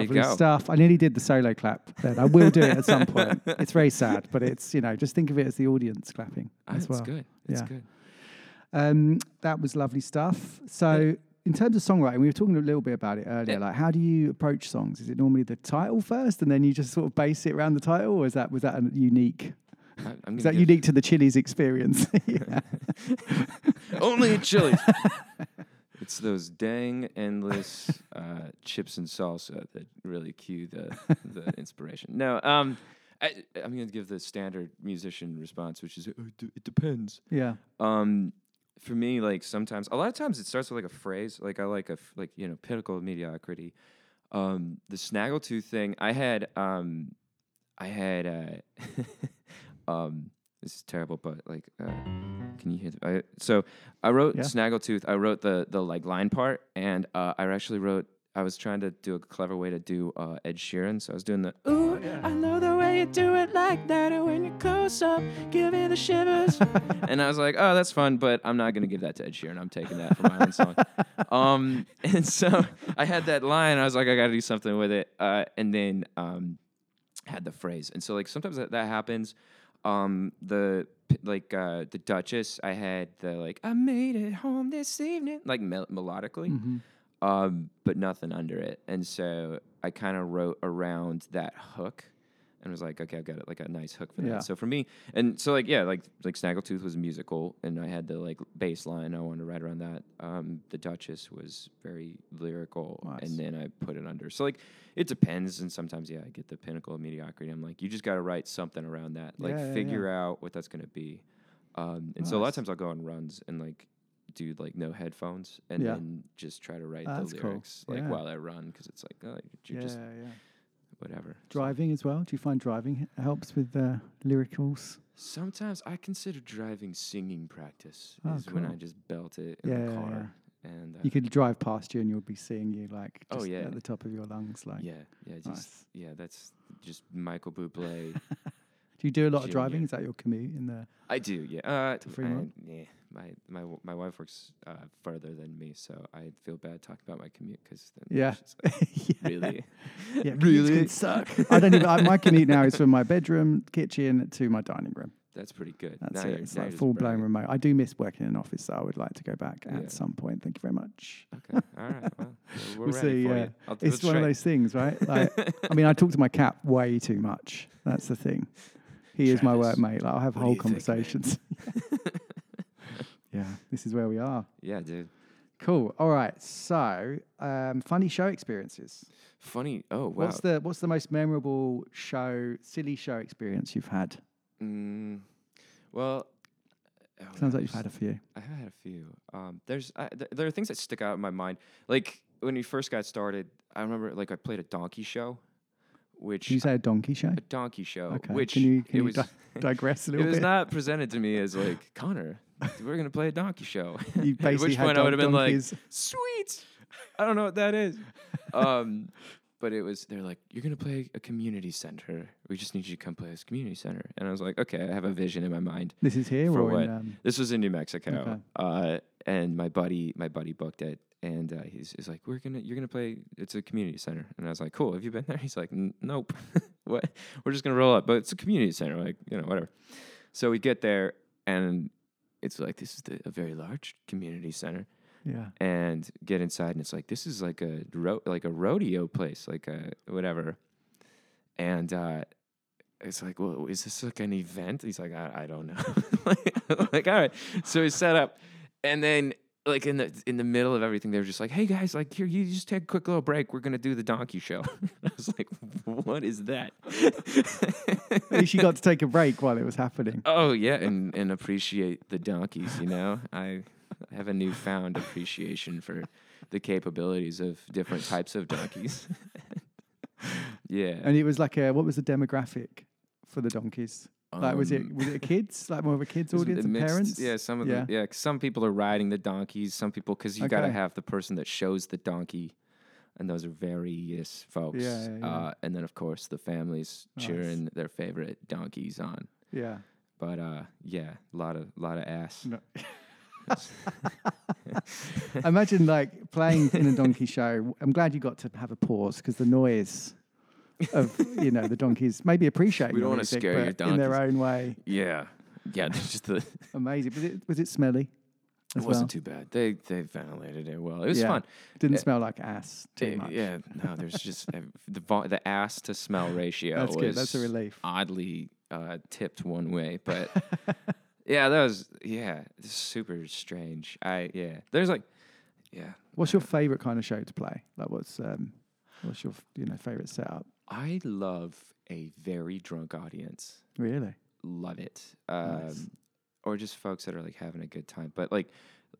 Lovely go. stuff. I nearly did the solo clap. Then I will do it at some point. It's very sad, but it's you know just think of it as the audience clapping Ah, as it's well. good. It's Yeah. good. Um, that was lovely stuff. So in terms of songwriting, we were talking a little bit about it earlier. Yeah. Like, how do you approach songs? Is it normally the title first, and then you just sort of base it around the title, or is that was that a unique? I- Is that unique to the Chili's experience? Only at Chili's. It's those dang endless uh, chips and salsa that really cue the the inspiration. No, um, I, I'm going to give the standard musician response, which is "Oh, it, d- it depends. Yeah. Um, for me, like sometimes, a lot of times it starts with like a phrase. Like I like a f- like you know pinnacle of mediocrity. Um, the snaggletooth thing. I had um, I had uh, um, this is terrible, but like, uh, can you hear? The, I, so I wrote Yeah. snaggletooth. I wrote the the like line part, and uh, I actually wrote. I was trying to do a clever way to do uh, Ed Sheeran, so I was doing the Ooh, I love the way you do it like that. And when you're close up, give me the shivers. and I was like, oh, that's fun, but I'm not gonna give that to Ed Sheeran. I'm taking that for my own song. Um, and so I had that line. I was like, I got to do something with it. Uh, and then um, had the phrase. And so like sometimes that, that happens. Um, the like uh, the Duchess, I had the like I made it home this evening, like mel- melodically. Mhm. Um, but nothing under it. And so I kind of wrote around that hook and was like, okay, I've got it, like a nice hook for Yeah. that. So for me, and so like yeah, like like Snaggletooth was musical, and I had the like bass line. I wanted to write around that. Um, the Duchess was very lyrical, Nice. and then I put it under. So like it depends, and sometimes yeah, I get the pinnacle of mediocrity. I'm like, you just got to write something around that, like Yeah, yeah, figure out what that's gonna be. Um, and so a lot of times I'll go on runs and like do like no headphones and Yeah. then just try to write the that's cool. lyrics like Yeah. while I run because it's like oh, you Yeah, just yeah. Whatever. Driving as well. Do you find driving helps with uh, lyricals? sometimes I consider driving singing practice Oh, is when I just belt it in Yeah, the yeah, car and uh, You could drive past you, and you'll be seeing you like Oh, yeah. at the top of your lungs. Like, yeah yeah just Nice. yeah that's just Michael Bublé. do you do a lot of driving? Is that your commute in the? I do yeah. Uh, To Fremont? I- yeah, my my my wife works uh, further than me, so I feel bad talking about my commute because Yeah. really Yeah, commutes can really suck. I don't even. I, my commute now is from my bedroom, kitchen to my dining room. that's pretty good. That's Now it. It's like full blown remote. I do miss working in an office, so I would like to go back Yeah. at some point. Thank you very much. Okay. All right. Well, we're, We'll ready see. Yeah, you. It's one of those things, right? Like, I mean, I talk to my cat way too much. That's the thing. He is my workmate. Like, I'll have whole you think, conversations. Yeah, this is where we are. Yeah, dude. Cool. All right. So, um, funny show experiences. Funny. Oh wow. What's the What's the most memorable show, silly show experience you've had? Mm, well, oh, Sounds like you've had a few. I have had a few. Um, there's I, th- there are things that stick out in my mind. Like when we first got started, I remember like I played a donkey show, which Did you say a donkey show? a donkey show, Okay. which can you, can it you was di- digress a little. it was bit? not presented to me as like Connor. We're gonna play a donkey show. You At which had point I would have been like, sweet. I don't know what that is. Um, but it was they're like, you're gonna play a community center. We just need you to come play this community center. And I was like, okay, I have a vision in my mind. This is here for what? in, um, This was in New Mexico. Okay. Uh, and my buddy, my buddy booked it, and uh, he's, he's like, "We're gonna, you're gonna play. It's a community center." And I was like, "Cool. Have you been there?" He's like, "Nope. what? We're just gonna roll up, but it's a community center. Like, you know, whatever." So we get there, and it's like this is the, a very large community center, yeah. and get inside, and it's like this is like a ro- like a rodeo place, like a whatever. And uh, it's like, well, is this like an event? He's like, I, I don't know. like, like, all right. So he set up, and then like in the in the middle of everything, they were just like, hey guys, like here, you just take a quick little break. We're gonna do the donkey show. I was like, what is that? At least you got to take a break while it was happening. Oh yeah, and and appreciate the donkeys. You know, I have a newfound appreciation for the capabilities of different types of donkeys. yeah. And it was like a what was the demographic for the donkeys? Like was it Um, was it kids? Like more of a kids audience and mixed- parents? Yeah, some of Yeah. them. Yeah, some people are riding the donkeys. Some people, because you got to have the person that shows the donkey, and those are various folks. Yeah, yeah, yeah. Uh, and then of course the families Nice. cheering their favorite donkeys on. Yeah. But uh, yeah, a lot of lot of ass. No. Imagine like playing in a donkey show. I'm glad you got to have a pause because the noise of you know the donkeys maybe appreciating We don't wanna scare your but in their own way. Yeah, yeah. Just the Amazing. Was it was it smelly? It wasn't well? too bad. They they ventilated it well. It was Yeah. fun. Didn't Uh, smell like ass too Eh, much. Yeah, no, there's just uh, the the ass to smell ratio. That's good, Was that's a relief. Oddly uh, tipped one way, but yeah, that was yeah, super strange. I yeah, there's like yeah, What's your favorite kind of show to play? Like, what's um, what's your you know favorite setup? I love a very drunk audience. Really? Love it. Um, Nice. Or just folks that are like having a good time, but like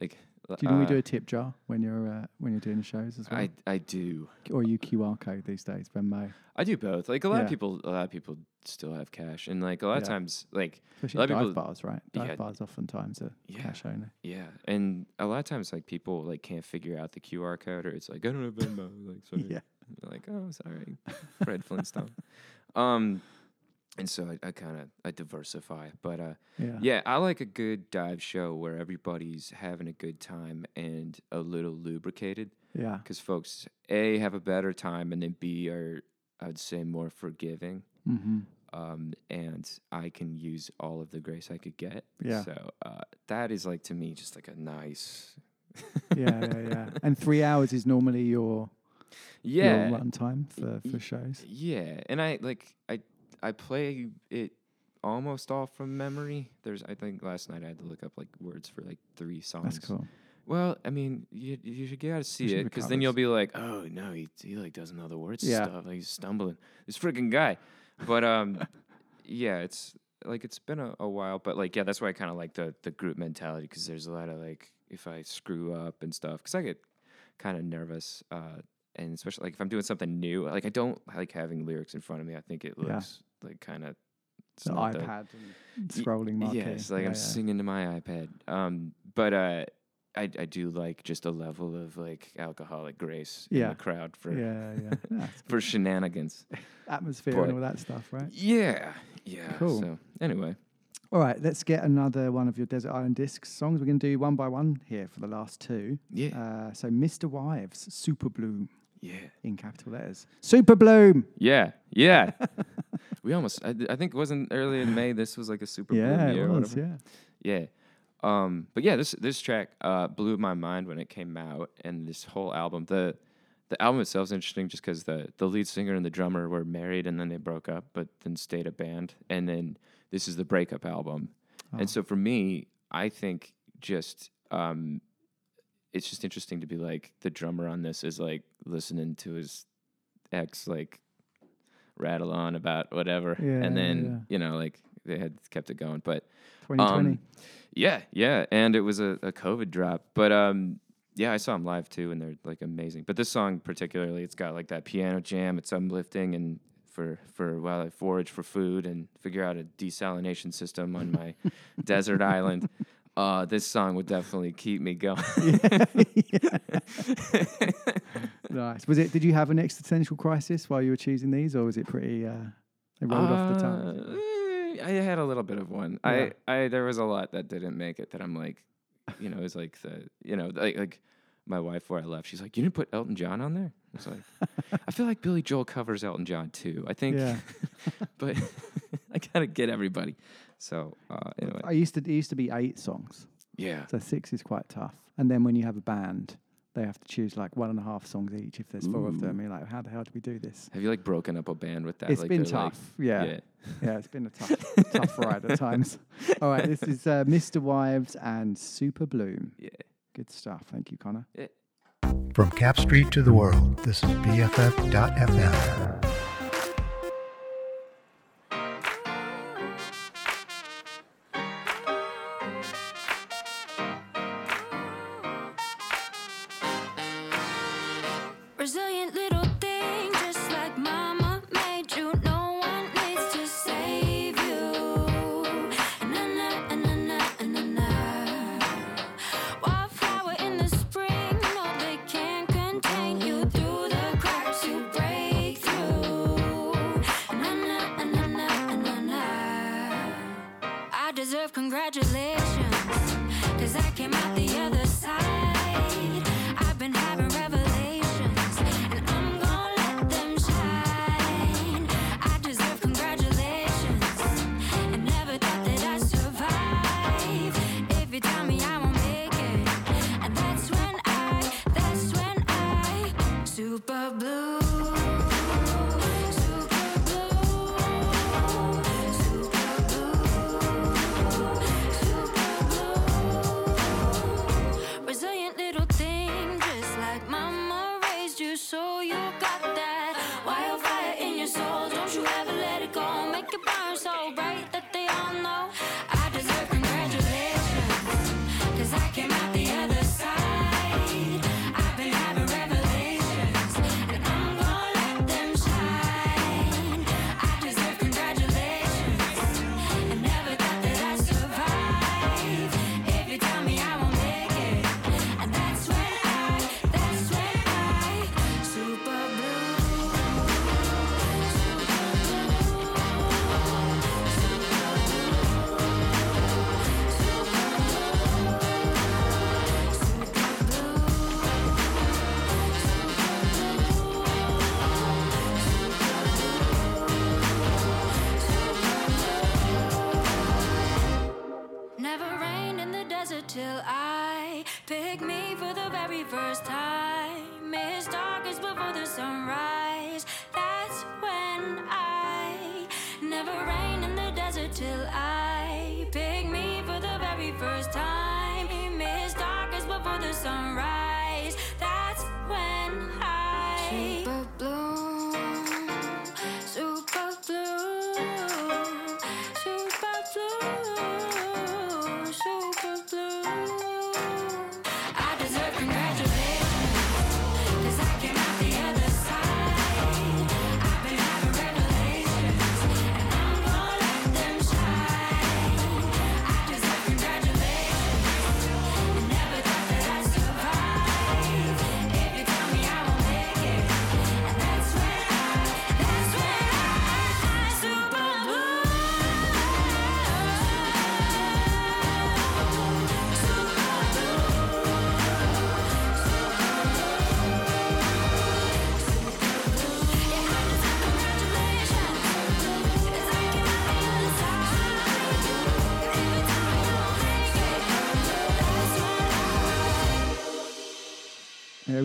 like. Do you normally uh, do a tip jar when you're uh, when you're doing the shows as well? I I do. or you QR code these days, Venmo, I do both. Like a lot Yeah. of people, a lot of people still have cash, and like a lot of times, like especially a lot at of dive people, bars, right? Dive yeah. bars oftentimes are Yeah. cash only. yeah, and a lot of times, like people like can't figure out the QR code, or it's like I don't have Venmo. Like sorry. Yeah. You're like oh sorry, Fred Flintstone. Um, and so I, I kind of I diversify, but uh, Yeah. yeah, I like a good dive show where everybody's having a good time and a little lubricated. Yeah. because folks a have a better time, and then b are I would say more forgiving. Mm-hmm. um, and I can use all of the grace I could get. Yeah. So uh, that is like to me just like a nice. yeah, yeah, yeah. And three hours is normally your Yeah. your run time for, for shows. Yeah, and I like I I play it almost all from memory. There's I think last night I had to look up like words for like three songs. That's cool. Well, I mean, you you should gotta see Especially it because then you'll be like, oh no, he he like doesn't know the words Yeah. stuff. Like he's stumbling. This freaking guy. But um, yeah, it's like it's been a, a while. But like yeah, that's why I kind of like the the group mentality because there's a lot of like if I screw up and stuff because I get kind of nervous. Uh, and especially like if I'm doing something new, like I don't like having lyrics in front of me. I think it Yeah. looks like kind of The iPad and scrolling marquee. yeah, like Yeah, I'm yeah. singing to my iPad. Um, but uh, I I do like just a level of like alcoholic grace in Yeah. the crowd for Yeah, yeah. For shenanigans. Atmosphere But- and all that stuff, right? Yeah, yeah. Cool. So anyway, All right, let's get another one of your Desert Island Discs songs. We're going to do one by one here for the last two. Yeah. Uh, so, MisterWives, Super Bloom. Yeah. In capital letters. Super Bloom. yeah, yeah. we almost. I, I think it wasn't early in May. This was like a super Yeah, bloom it year or was, whatever. Yeah. Um, but yeah, this this track uh, blew my mind when it came out, and this whole album. The the album itself is interesting just because the the lead singer and the drummer were married and then they broke up, but then stayed a band, and then this is the breakup album. Oh. And so for me, I think just um, it's just interesting to be like the drummer on this is like listening to his ex like rattle on about whatever, Yeah, and then yeah. you know like they had kept it going, but 2020. um, yeah, yeah, and it was a, a COVID drop, but um, yeah, I saw them live too, and they're like amazing. But this song particularly, it's got like that piano jam. It's uplifting, and for for while I forage for food and figure out a desalination system on my desert island, uh, this song would definitely keep me going. nice. Was it? Did you have an existential crisis while you were choosing these, or was it pretty? Uh, they rolled off the tongue. Uh, I had a little bit of one. Yeah. I, I there was a lot that didn't make it that I'm like, you know, it was like the you know like like my wife where I left. She's like, you didn't put Elton John on there. I was like, I feel like Billy Joel covers Elton John too. I think, Yeah. but I gotta get everybody. So uh, anyway, I used to. It used to be eight songs. Yeah. So six is quite tough. And then when you have a band, they have to choose like one and a half songs each. If there's four of them, Ooh. you're like, how the hell do we do this? have you like broken up a band with that? It's like, been they're like- tough. yeah. yeah. yeah. it's been a tough, tough ride at times. All right, this is uh, MisterWives and Superbloom. Yeah. Good stuff. Thank you, Connor. From Capp Street to the world, this is BFF.FM.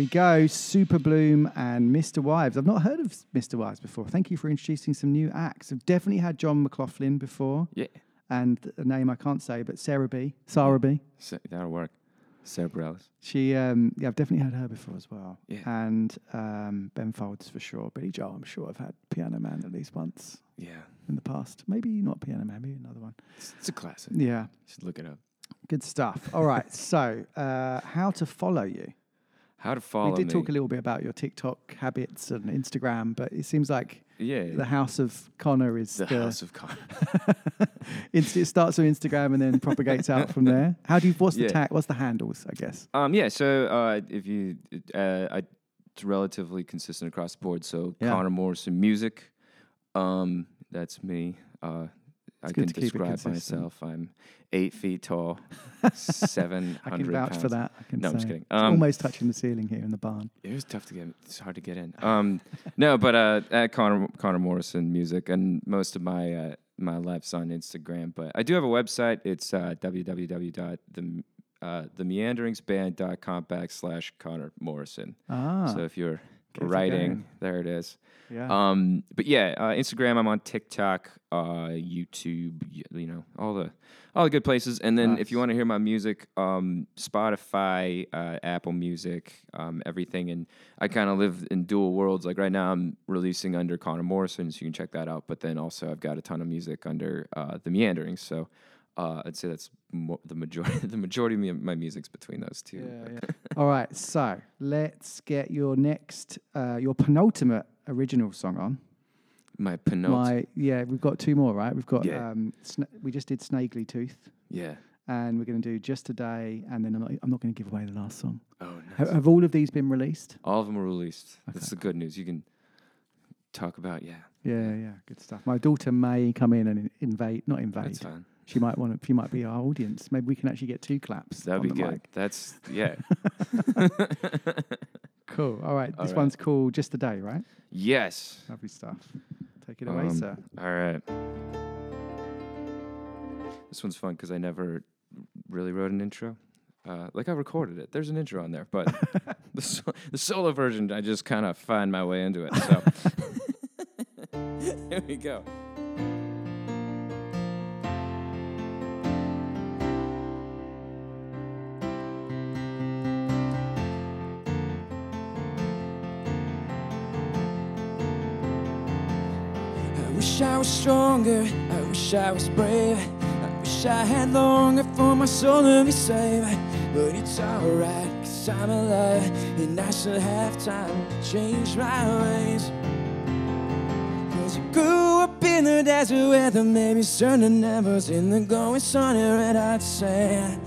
we go. Superbloom and MisterWives. I've not heard of MisterWives before. Thank you for introducing some new acts. I've definitely had Jon McLaughlin before. Yeah. And a name I can't say, but Sara B. Sara B. So that'll work. Sara Bareilles. She, um, yeah, I've definitely had her before as well. Yeah. And um, Ben Folds for sure. Billy Joel, I'm sure I've had Piano Man at least once. Yeah. In the past. Maybe not Piano Man, maybe another one. It's, it's a classic. Yeah. You should look it up. Good stuff. All right. so, uh, how to follow you? How to follow We did me. talk a little bit about your TikTok habits and Instagram, but it seems like Yeah. the house of Connor is The house of Connor. It starts on Instagram and then propagates out from there. How do you? What's the tag? What's the handles? I guess. Um, yeah. So uh, if you, uh, I, it's relatively consistent across the board. So Yeah. Connor Morrison music. Um, that's me. Uh, I can describe myself. I'm eight feet tall, seven I can vouch pounds. for that. I can no, I'm just kidding. Um, almost touching the ceiling here in the barn. It was tough to get. It's hard to get in. Um, no, but uh, at Connor Connor Morrison music, and most of my uh, my lives on Instagram. But I do have a website. It's uh, www.the uh, themeanderingsband.com backslash Connor Morrison. Ah, so if you're writing, there it is. Yeah. Um, but yeah, uh, Instagram. I'm on TikTok, uh, YouTube. You know all the all the good places. And then if you want to hear my music, um, Spotify, uh, Apple Music, um, everything. And I kind of live in dual worlds. Like right now, I'm releasing under Connor Morrison, so you can check that out. But then also, I've got a ton of music under uh, the Meanderings. So. Uh, I'd say that's mo- the majority. The majority of me- my music's between those two. All right. So let's get your next, uh, your penultimate original song on. My penultimate. My yeah, we've got two more, right? We've got Yeah. um, sna- we just did Snagely Tooth. Yeah. And we're going to do just today, and then I'm not, I'm not going to give away the last song. Oh, nice. Have all of these been released? All of them were released. That's the good news. You can talk about, yeah. Yeah, yeah, good stuff. My daughter may come in and in- invade, not invade. That's fine. She might want to. She might be our audience. Maybe we can actually get two claps. That'd on be the good. mic. That's, yeah. Cool. All right. All this right. one's called Just a Day, right? yes. Lovely stuff. Take it away, Um, sir. All right. This one's fun because I never really wrote an intro. Uh, like I recorded it. There's an intro on there, but the, so- the solo version, I just kind of find my way into it. So here we go. Was stronger, I wish I was brave. I wish I had longer for my soul to be saved. But it's alright, cause I'm alive, and I still have time to change my ways. Cause I grew up in the desert where the babies turn to nevers in the going sun and red hot sand.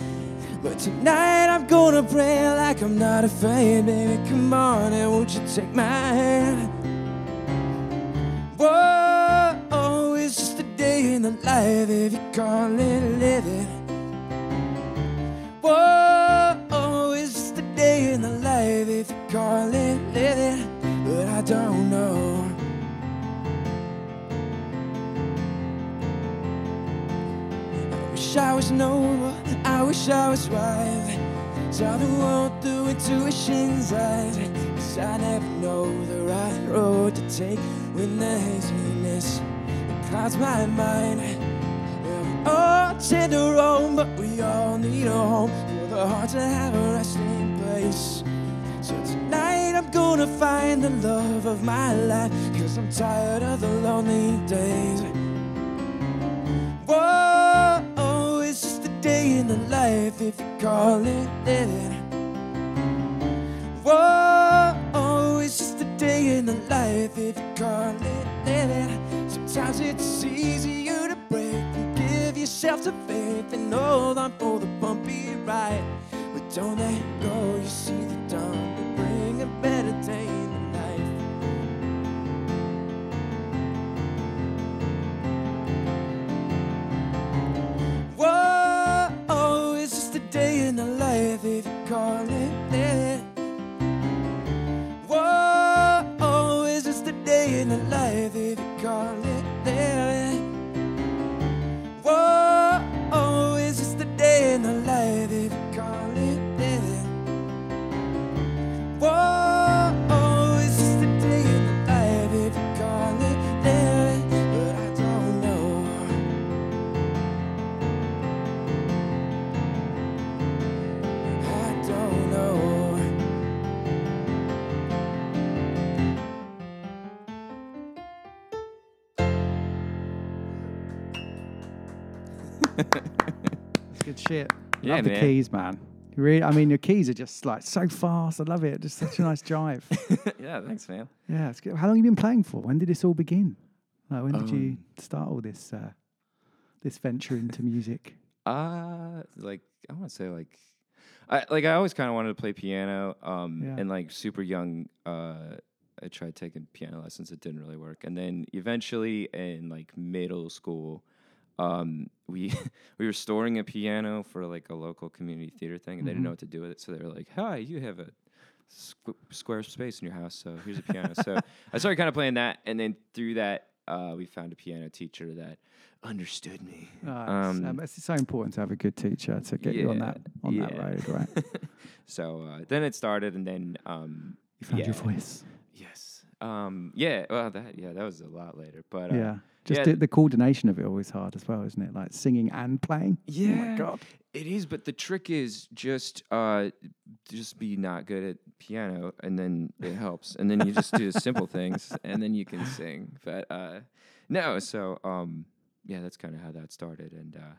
But tonight I'm gonna pray like I'm not afraid, baby. Come on, and won't you take my hand? In the life if you call it living. Whoa, it's just a day in the life if you call it living. But I don't know. I wish I was noble, I wish I was wise. Saw the world through intuition's eyes. Cause I never know the right road to take when the haziness clouds my mind. Yeah, we all tend to roam, but we all need a home for the heart to have a resting place. So tonight I'm gonna find the love of my life, cause I'm tired of the lonely days. Whoa, oh, it's just a day in the life if you call it living. Whoa, oh, it's just a day in the life if you call it living. Sometimes it's easier to break than give yourself to faith and hold on for the bumpy ride. But don't let go, you see the dawn will bring a better day in the life. Whoa, oh, it's just a day in the life if you call it love the keys, man. Really, I mean, your keys are just like so fast. I love it. Just such a nice drive. yeah, thanks, man. Yeah, it's good. How long have you been playing for? When did this all begin? Like, when did you Um, start all this uh, this venture into music? Uh like I want to say like I like I always kind of wanted to play piano um Yeah. and like super young uh I tried taking piano lessons it didn't really work and then eventually in like middle school um we we were storing a piano for like a local community theater thing and they didn't know Mhm. what to do with it so they were like hi you have a squ- square space in your house so here's a piano so I started kind of playing that and then through that uh we found a piano teacher that understood me Oh, it's, um, it's so important to have a good teacher to get you on that on that road, right? so uh, then it started, and then um, You found your voice. Yes. Um, yeah. Well, that yeah, that was a lot later, but uh, yeah, just yeah, the, the coordination of it always hard as well, isn't it? Like singing and playing. yeah. Oh my god. It is, but the trick is just uh, just be not good at piano, and then it helps, and then you just do the simple things, and then you can sing. But uh, no, so um, yeah, that's kind of how that started, and uh,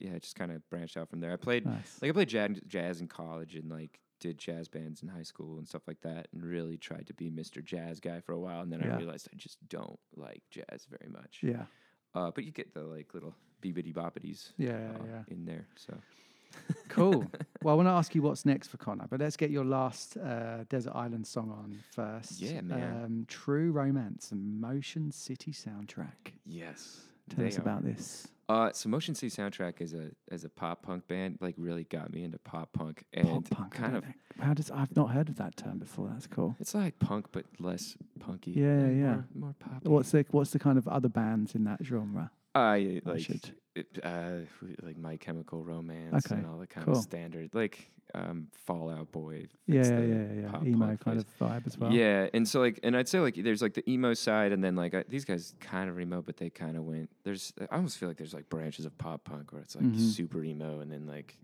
yeah, it just kind of branched out from there. I played Nice. like I played jazz, jazz in college, and like did jazz bands in high school and stuff like that, and really tried to be Mr. Jazz guy for a while, and then Yeah. I realized I just don't like jazz very much. Yeah. Uh, but you get the like little beebity boppities. Yeah, yeah, uh, yeah. In there, so. Cool. well, I want to ask you what's next for Connor, but let's get your last uh, Desert Island song on first. Yeah, man. Um, True Romance, Motion City soundtrack. Yes. Tell us about this. Uh, so Motion City Soundtrack is a as a pop punk band, like really got me into pop punk and Pop punk. I kind don't of know. How does I've not heard of that term before. That's cool. it's like punk but less punky. Yeah, yeah. More, more poppy. What's the what's the kind of other bands in that genre? I like should- uh, like My Chemical Romance Okay, and all the kind cool. of standard like um, Fall Out Boy. Yeah, yeah, yeah, yeah. Emo kind of vibe as well. Yeah, and so like, and I'd say like, there's like the emo side, and then like I, these guys kind of emo, but they kind of went. There's, I almost feel like there's like branches of pop punk where it's like Mhm. super emo, and then like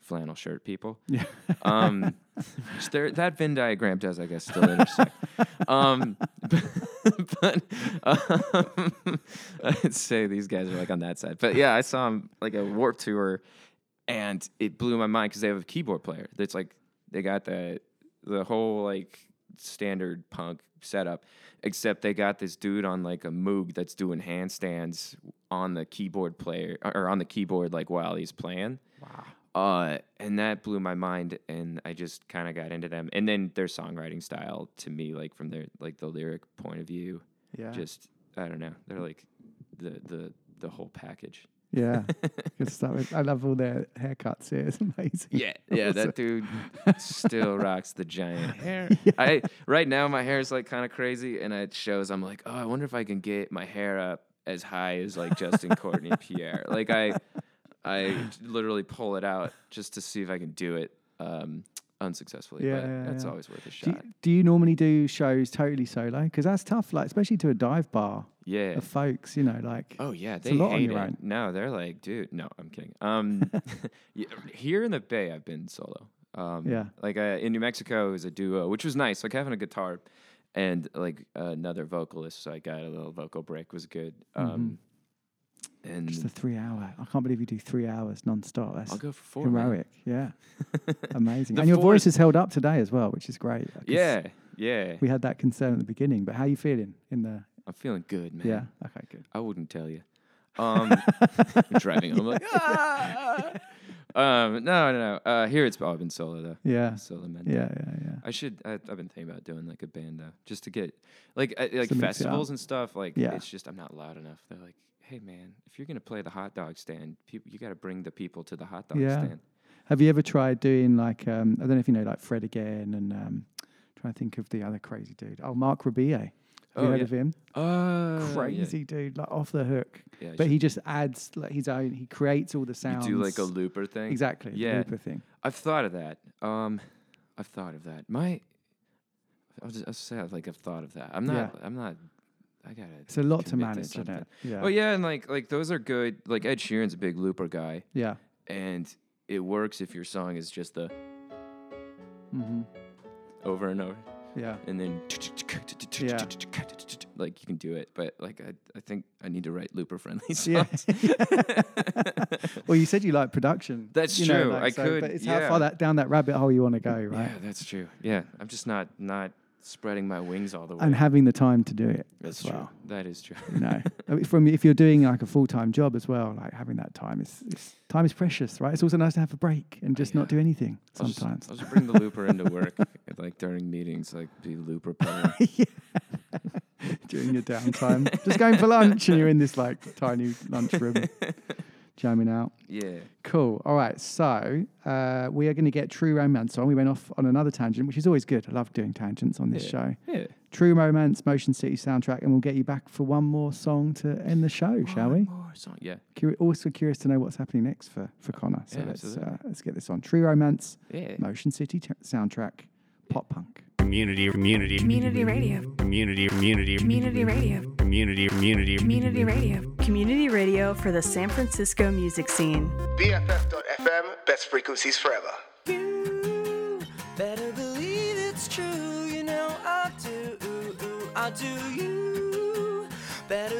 flannel shirt people. Yeah. Um, there, that Venn diagram does, I guess, still intersect. um, but um, I'd say these guys are like on that side. But yeah, I saw them like a Warped Tour, and it blew my mind because they have a keyboard player. That's like they got the the whole like standard punk setup, except they got this dude on like a Moog that's doing handstands on the keyboard player or on the keyboard like while he's playing. Wow. Uh, and that blew my mind, and I just kind of got into them. And then their songwriting style, to me, like from their like the lyric point of view, Yeah. just I don't know, they're like the the the whole package. Yeah, good stuff. I love all their haircuts here. It's amazing. Yeah, yeah, that dude still rocks the giant hair. I right now my hair is like kind of crazy, and it shows. I'm like, oh, I wonder if I can get my hair up as high as like Justin Courtney Pierre. Like I, I literally pull it out just to see if I can do it. Um, unsuccessfully. Yeah, but yeah, it's yeah. always worth a Do shot. you, do you normally do shows totally solo? Because that's tough, like especially to a dive bar. Yeah. Of folks, you know, like Oh yeah, they a lot on hate your it. own. No, they're like, dude. No, I'm kidding. Um, here in the Bay, I've been solo. Um, Yeah. Like uh, in New Mexico, it was a duo, which was nice. Like having a guitar and like another vocalist, so I got a little vocal break was good. Um, and Just a three hour. I can't believe you do three hours non-stop. That's I'll go for four, man. Heroic, yeah, amazing. And your voice is- has held up today as well, which is great. yeah, yeah. We had that concern at the beginning, but how are you feeling in the? I'm feeling good, man. Yeah. Okay. Good. I wouldn't tell you. Um, driving, I'm like, ah! um, no, no, no. Uh, here it's oh, I've been solo though. Yeah. solo man. Yeah, yeah, yeah. I should. I, I've been thinking about doing like a band though, just to get like uh, like festivals and stuff. Like, Yeah. it's just I'm not loud enough. They're like, hey man, if you're gonna play the hot dog stand, people, you got to bring the people to the hot dog Yeah. stand. Have you ever tried doing like um, I don't know if you know like Fred again and um, trying to think of the other crazy dude. Oh, Marc Rebillet. Have you Oh, heard yeah. of him? Oh, yeah. crazy dude, like off the hook. Yeah, but should- he just adds like his own. He creates all the sounds. You do like a looper thing. Exactly. Yeah. Looper thing. I've thought of that. Um, I've thought of that. My, I'll just I'll say like I've thought of that. I'm not. Yeah. I'm not. I gotta. It's a lot to manage, isn't it? Yeah. Oh yeah, and like like those are good. Like Ed Sheeran's a big looper guy. Yeah. And it works if your song is just the hmm over and over. Yeah. And then Yeah. like you can do it, but like I I think I need to write looper friendly Yeah. songs. well, you said you like production. That's you know, true. like, I so- could, But it's how far that down that rabbit hole you want to go, right? Yeah, that's true. Yeah, I'm just not not spreading my wings all the way. And having the time to do it That's true. well. That is true. You know, from if you're doing like a full time job as well, like having that time is, time is precious, right? It's also nice to have a break and just not do anything I'll just- sometimes. I'll just, bring the looper into work, like during meetings, like be looper player. during your downtime, just going for lunch, and you're in this like tiny lunch room, jamming out. Yeah. Cool. All right. So uh, we are going to get True Romance on. We went off on another tangent, which is always good. I love doing tangents on this Yeah. show. Yeah. True Romance, Motion City soundtrack, and we'll get you back for one more song to end the show, shall we? more song, yeah. Curi- also curious to know what's happening next for, for Connor. So Yeah, let's uh, let's get this on. True Romance, Yeah. Motion City t- soundtrack, pop punk. Community, community, Community radio. community, community, Community radio. community, community, Community radio. Community radio for the San Francisco music scene. BFF.FM, best frequencies forever. Better believe it's true, you know I do, I do you. Better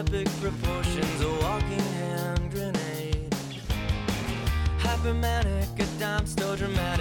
epic proportions, a walking hand grenade. Hypermanic, a dime store dramatic,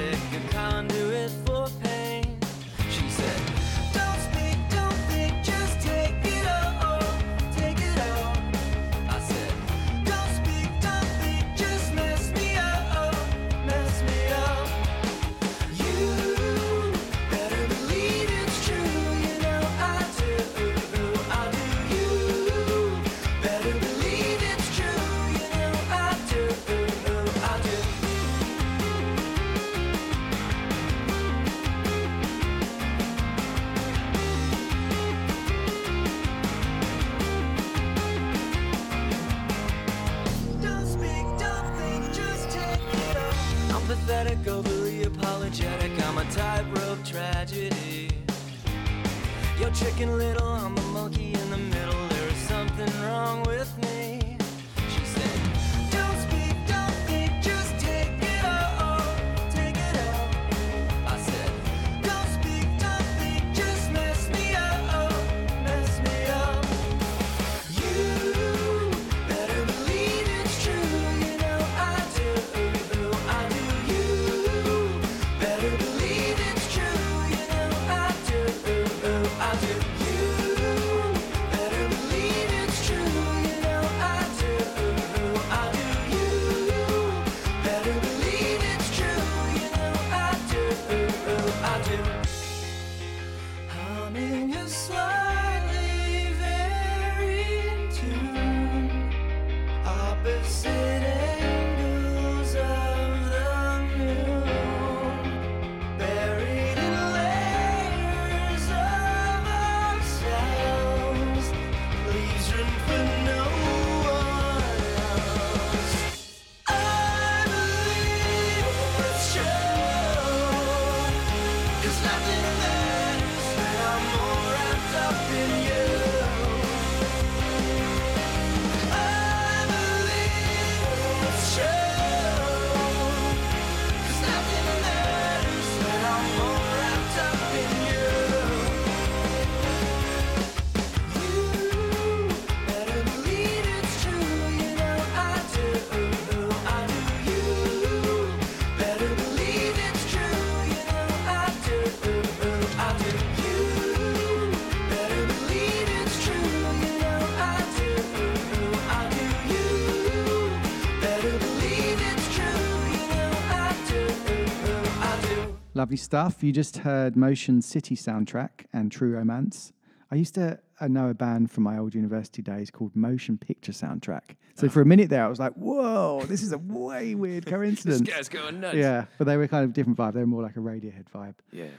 Lovely stuff. You just heard Motion City soundtrack and True Romance. I used to uh, know a band from my old university days called Motion Picture Soundtrack. So for a minute there, I was like, "Whoa, this is a way weird coincidence." this guy's going nuts. Yeah, but they were kind of different vibe. They were more like a Radiohead vibe. Yeah.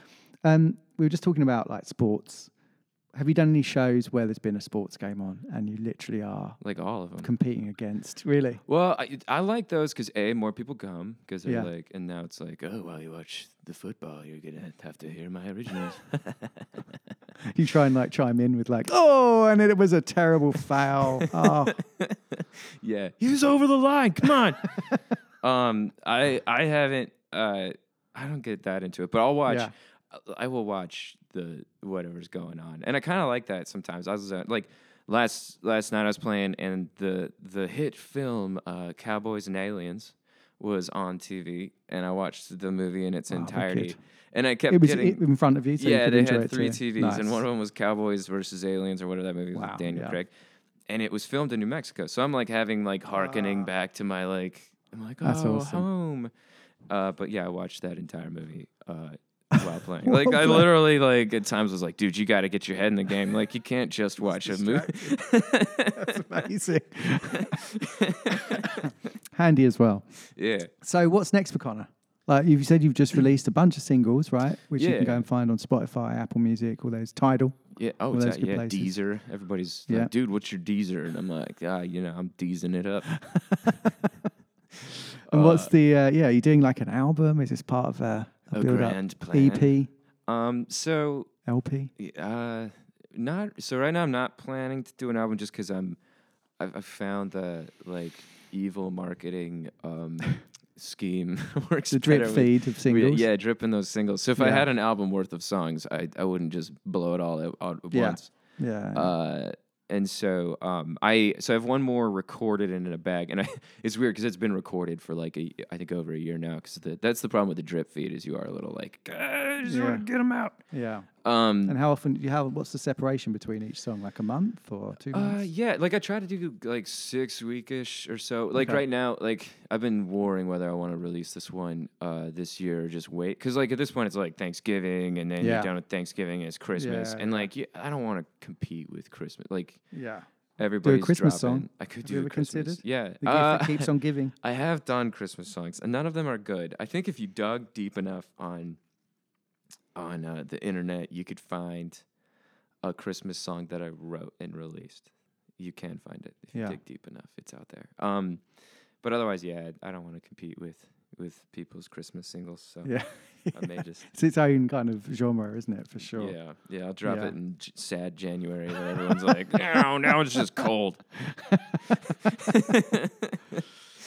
Um, we were just talking about like sports. Have you done any shows where there's been a sports game on and you literally are Like all of them. competing against? Really? Well, I, I like those because a more people come because they're Yeah. like, and now it's like, oh, while you watch the football, you're gonna have to hear my originals. You try and like chime in with like, "Oh," and it was a terrible foul. Oh, yeah, he was over the line. Come on. um, I I haven't. Uh, I don't get that into it, but I'll watch. Yeah. I will watch the whatever's going on, and I kind of like that sometimes. I was uh, like last last night I was playing, and the the hit film uh, Cowboys and Aliens was on TV, and I watched the movie in its Wow, entirety. wicked. And I kept It was getting in front of you, so you yeah, could they enjoy had it three. TVs, and one of them was Cowboys versus Aliens, or whatever that movie was Wow, with Daniel yeah. Craig. And it was filmed in New Mexico, so I'm like having like hearkening back to my like I'm like oh That's awesome. home. Uh, but yeah, I watched that entire movie uh, while playing. While like I literally like at times was like, dude, you got to get your head in the game. Like you can't just watch a movie. That's amazing. Handy as well. Yeah. So what's next for Connor? Like you said, you've just released a bunch of singles, right? Which you Yeah. can go and find on Spotify, Apple Music, all those Tidal. Yeah. Oh, all it's good yeah. places. Deezer. Everybody's Yeah. like, dude, what's your Deezer? And I'm like, ah, you know, I'm Deezing it up. And what's Uh, the uh, yeah? You're doing like an album? Is this part of a, a, a build up grand plan. EP, Um. So LP? Uh, not so right now. I'm not planning to do an album just because I'm. I've, I've found the like evil marketing um scheme works. The drip better with- feed of with- singles? Yeah, dripping those singles. So if I had an album worth of songs, I I wouldn't just blow it all out, out at Yeah. once. Yeah. Uh, and so um, I so I have one more recorded and in a bag, and I, it's weird because it's been recorded for like a, I think over a year now. Because that's the problem with the drip feed is you are a little like, "Ah, I just Yeah. want to get them out. Yeah. Um, and how often? Do you have what's the separation between each song? Like a month or two Uh, yeah, like I try to do like six weekish or so. Like Okay. right now, like I've been warring whether I want to release this one uh, this year or just wait. Because like at this point, it's like Thanksgiving, and then Yeah. you're done with Thanksgiving, and it's Christmas, Yeah, and yeah. like yeah, I don't want to compete with Christmas. Like Yeah. everybody's Christmas dropping. song. I could Have do you a ever Christmas. considered? Yeah, The gift that keeps on giving. I have done Christmas songs, and none of them are good. I think if you dug deep enough on on uh, the internet, you could find a Christmas song that I wrote and released. You can find it if Yeah. you dig deep enough. It's out there. Um, but otherwise, yeah, I don't want to compete with with people's Christmas singles. So Yeah. I may just It's its own kind of genre, isn't it? For sure. yeah, yeah. I'll drop Yeah. it in j- sad January when everyone's like, no, now it's just cold.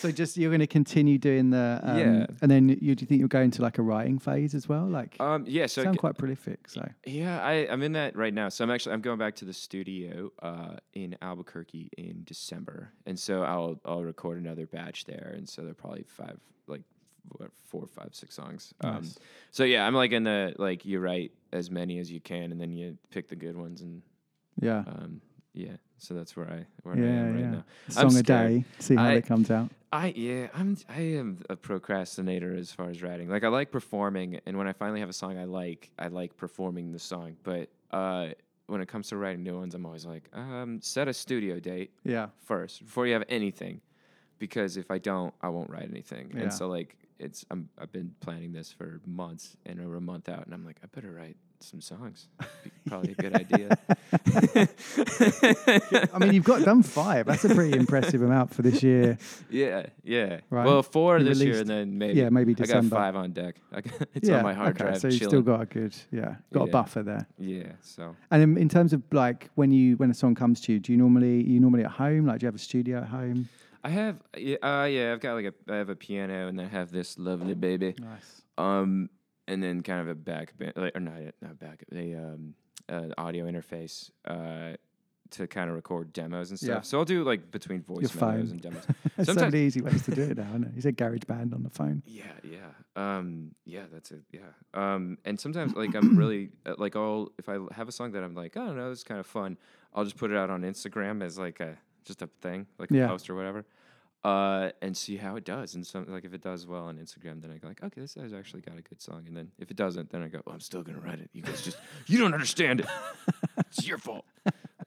So just you're going to continue doing the um, Yeah. and then you do you think you'll go into like a writing phase as well? Like Um, yeah, so sound g- quite prolific. So Yeah, I, I'm in that right now. So I'm actually I'm going back to the studio uh, in Albuquerque in December, and so I'll I'll record another batch there, and so there are probably five like what, four, five, six songs. Um, so yeah, I'm like in the like you write as many as you can, and then you pick the good ones, and Yeah. um, yeah. So that's where I where I am right yeah. now. Song a day, see how I- it comes out. I yeah, I'm I am a procrastinator as far as writing. Like I like performing, and when I finally have a song I like, I like performing the song. But uh, when it comes to writing new ones, I'm always like, um, set a studio date, Yeah. first before you have anything, because if I don't, I won't write anything. Yeah. And so like it's I'm I've been planning this for months and we're a month out, and I'm like, I better write some songs. Probably a good idea. I mean, you've got done five. That's a pretty impressive amount for this year. Yeah, yeah. Right. Well, four You this year, and then maybe yeah, maybe December. I got five on deck. Got, it's yeah, on my hard okay, drive. So you've still got a good, yeah, got a buffer there. Yeah. So And in, in terms of like when you when a song comes to you, do you normally you normally at home? Like, do you have a studio at home? I have, yeah, uh, yeah, I've got like a, I have a piano, and I have this lovely baby. Nice. Um, and then kind of a back, like, or not, not back, a um, uh, audio interface, uh, to kind of record demos and stuff. Yeah. So I'll do like between voice memos and demos. There's so Sometimes- many easy ways to do it now. Know. You said Garage Band on the phone. Yeah, yeah, um, yeah. That's it. Yeah, um, and sometimes like I'm really uh, like I'll if I have a song that I'm like I don't know this is kind of fun, I'll just put it out on Instagram as like a just a thing like a post or whatever, uh, and see how it does. And some like if it does well on Instagram, then I go like okay this has actually got a good song. And then if it doesn't, then I go well, I'm still gonna write it. You guys just you don't understand it. it's your fault.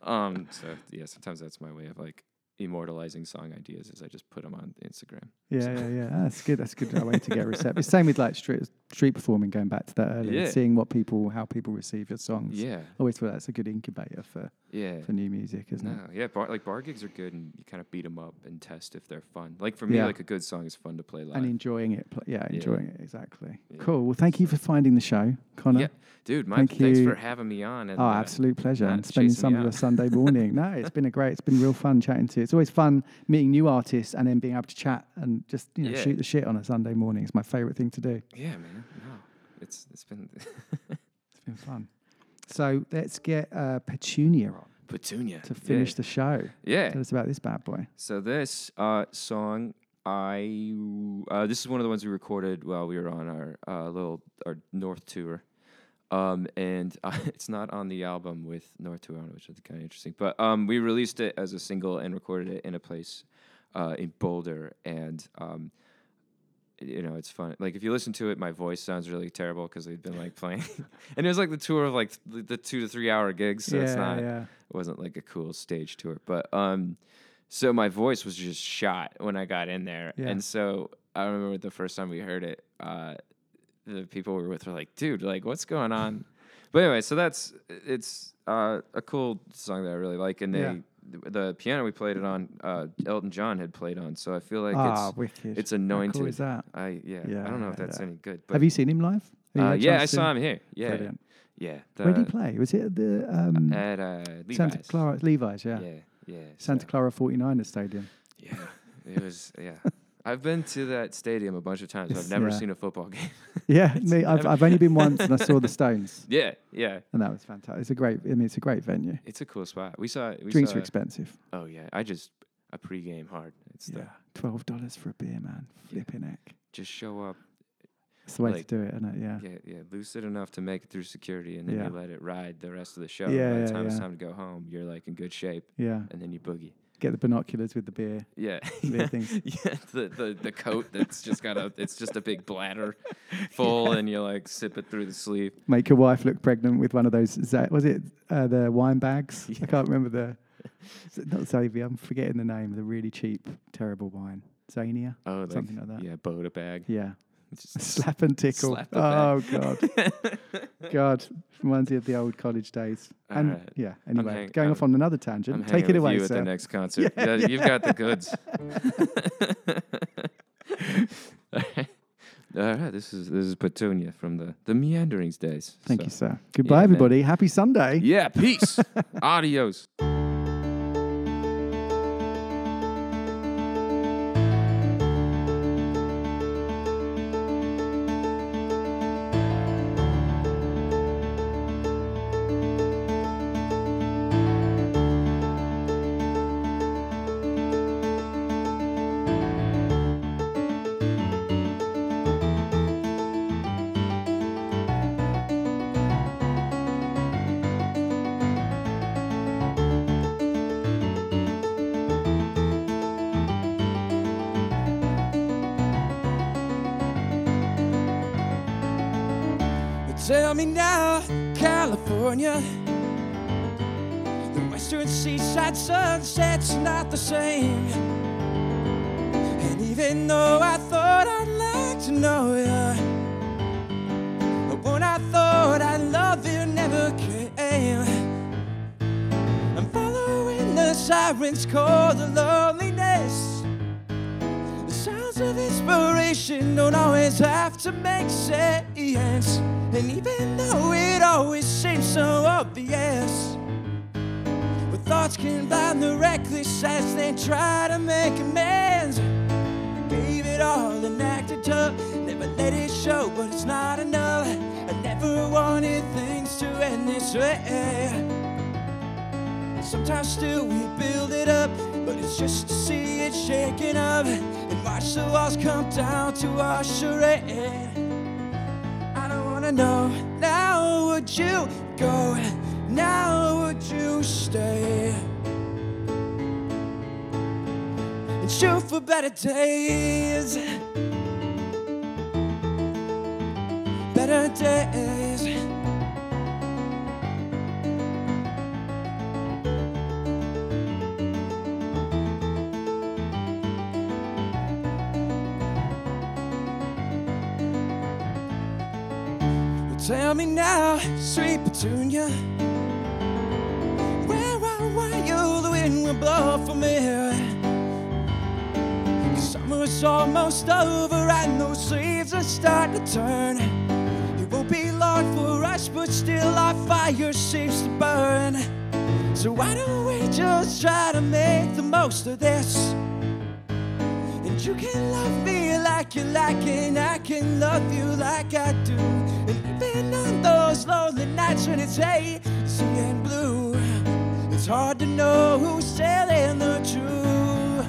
Um, so yeah, sometimes that's my way of like immortalizing song ideas is I just put them on Instagram. Yeah, So- yeah, yeah. That's good. That's a good way to get reception. Same with like street street performing. Going back to that earlier, Yeah. seeing what people, how people receive your songs. Yeah. always feel that's a good incubator for Yeah. for new music, isn't No, it? yeah, bar, like bar gigs are good, and you kind of beat them up and test if they're fun. Like for me, Yeah. like a good song is fun to play live. And enjoying it. pl- Yeah, Yeah. enjoying it exactly. Yeah. Cool. Well, thank you for finding the show, Connor. yeah, dude, my Thank thanks you. for having me on. And, oh, uh, absolute pleasure. And spending some of your. Sunday morning. no, it's been a great. It's been real fun chatting to you. It's always fun meeting new artists and then being able to chat and just you know Yeah. shoot the shit on a Sunday morning. It's my favorite thing to do. Yeah, man. No, it's it's been It's been fun. So let's get uh, Petunia on Petunia to finish yeah. the show. Yeah. Tell us about this bad boy. So this uh, song, I uh, this is one of the ones we recorded while we were on our uh, little our North tour, um, and uh, it's not on the album with North Tour on which is kind of interesting. But um, we released it as a single and recorded it in a place uh, in Boulder, and um, you know it's fun. Like if you listen to it, my voice sounds really terrible because we've been like playing, and it was like the tour of like th- the two to three hour gigs, so it's Yeah, not yeah. it wasn't like a cool stage tour, but um, so my voice was just shot when I got in there, Yeah. and so I remember the first time we heard it, uh, the people we were with were like, "Dude, like, what's going on?" but anyway, so that's it's uh, a cool song that I really like, and they. The, the piano we played it on, uh, Elton John had played on, so I feel like Ah, it's wicked. it's How cool is that? I yeah, Yeah, I don't know if that's yeah. any good. But Have you seen him live? Uh, yeah, I saw him here. Yeah, Brilliant. yeah. Where did he play? Was it at the um, At uh, Santa Clara Levi's? Yeah. Yeah, yeah. Santa Clara 49er Stadium. Yeah, it was. Yeah, I've been to that stadium a bunch of times. but I've never Yeah. seen a football game. Yeah, me, I've, I've only been once and I saw the Stones. Yeah, yeah. And that was fantastic. It's a great, I mean, it's a great venue. It's a cool spot. We saw. We Drinks saw, are expensive. Oh yeah, I just a pregame hard. It's the, Yeah, twelve dollars for a beer, man. Flipping heck. just show up. It's the way like, to do it, isn't it? Yeah. Yeah, yeah. Lucid enough to make it through security, and then Yeah. you let it ride the rest of the show. Yeah, By the time it's yeah. time to go home, you're like in good shape. Yeah. And then you boogie. Get the binoculars with the beer. Yeah, Beer yeah, things. yeah. The, the the coat that's just got a it's just a big bladder full, and you like sip it through the sleeve. Make your wife look pregnant with one of those. Was it uh, the wine bags? I can't remember the. Not Xavier. I'm forgetting the name. The really cheap, terrible wine. Zania. Oh, like, something like that. Yeah, Bota bag. Yeah. Just Slap and tickle. slap oh god. God, reminds me of the old college days. and Alright. yeah. Anyway, hang- going I'm- off on another tangent. I'm Take hanging it with away, you at the next concert. Yeah, Yeah, yeah. You've got the goods. All right, this is this is Petunia from the the Meanderings days. Thank you, sir. Goodbye, man. everybody. Happy Sunday. Yeah, peace. Adios. Tell me now, California. The western seaside sunset's not the same. And even though I thought I'd like to know you. But when I thought I'd love you never came, I'm following the sirens call the loneliness. The sounds of inspiration don't always have to make sense. And even though it always seems so obvious, but thoughts can blind the reckless as they try to make amends. Gave it all and acted tough, never let it show, but it's not enough. I never wanted things to end this way. Sometimes still we build it up, but it's just to see it shaking up and watch the walls come down to our charade. Now would you go? Now would you stay? And shoot for better days. Better days. Tell me now, sweet petunia, where are you? The wind will blow for me. Summer's almost over and those leaves are starting to turn. It won't be long for us, but still our fire seems to burn. So why don't we just try to make the most of this? And you can love me like you like and I can love you like I do. Even on those lonely nights when it's hazy and blue, it's hard to know who's telling the truth.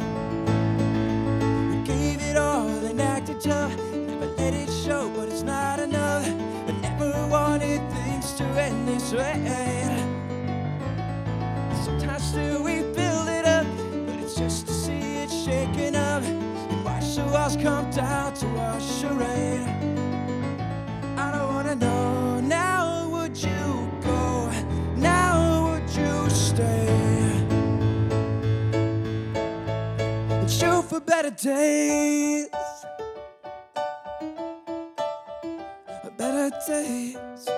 We gave it all and acted tough, never let it show, but it's not enough. I never wanted things to end this way. Sometimes still we build it up, but it's just to see it shaking up and watch the walls come down to our charade. Wanna know now would you go? Now would you stay? And shoot for better days. Better days.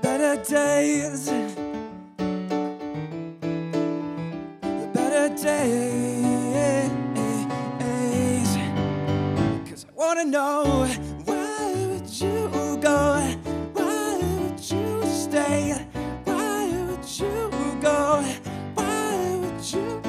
Better days. Better days. Wanna know why would you go? Why would you stay? Why would you go? Why would you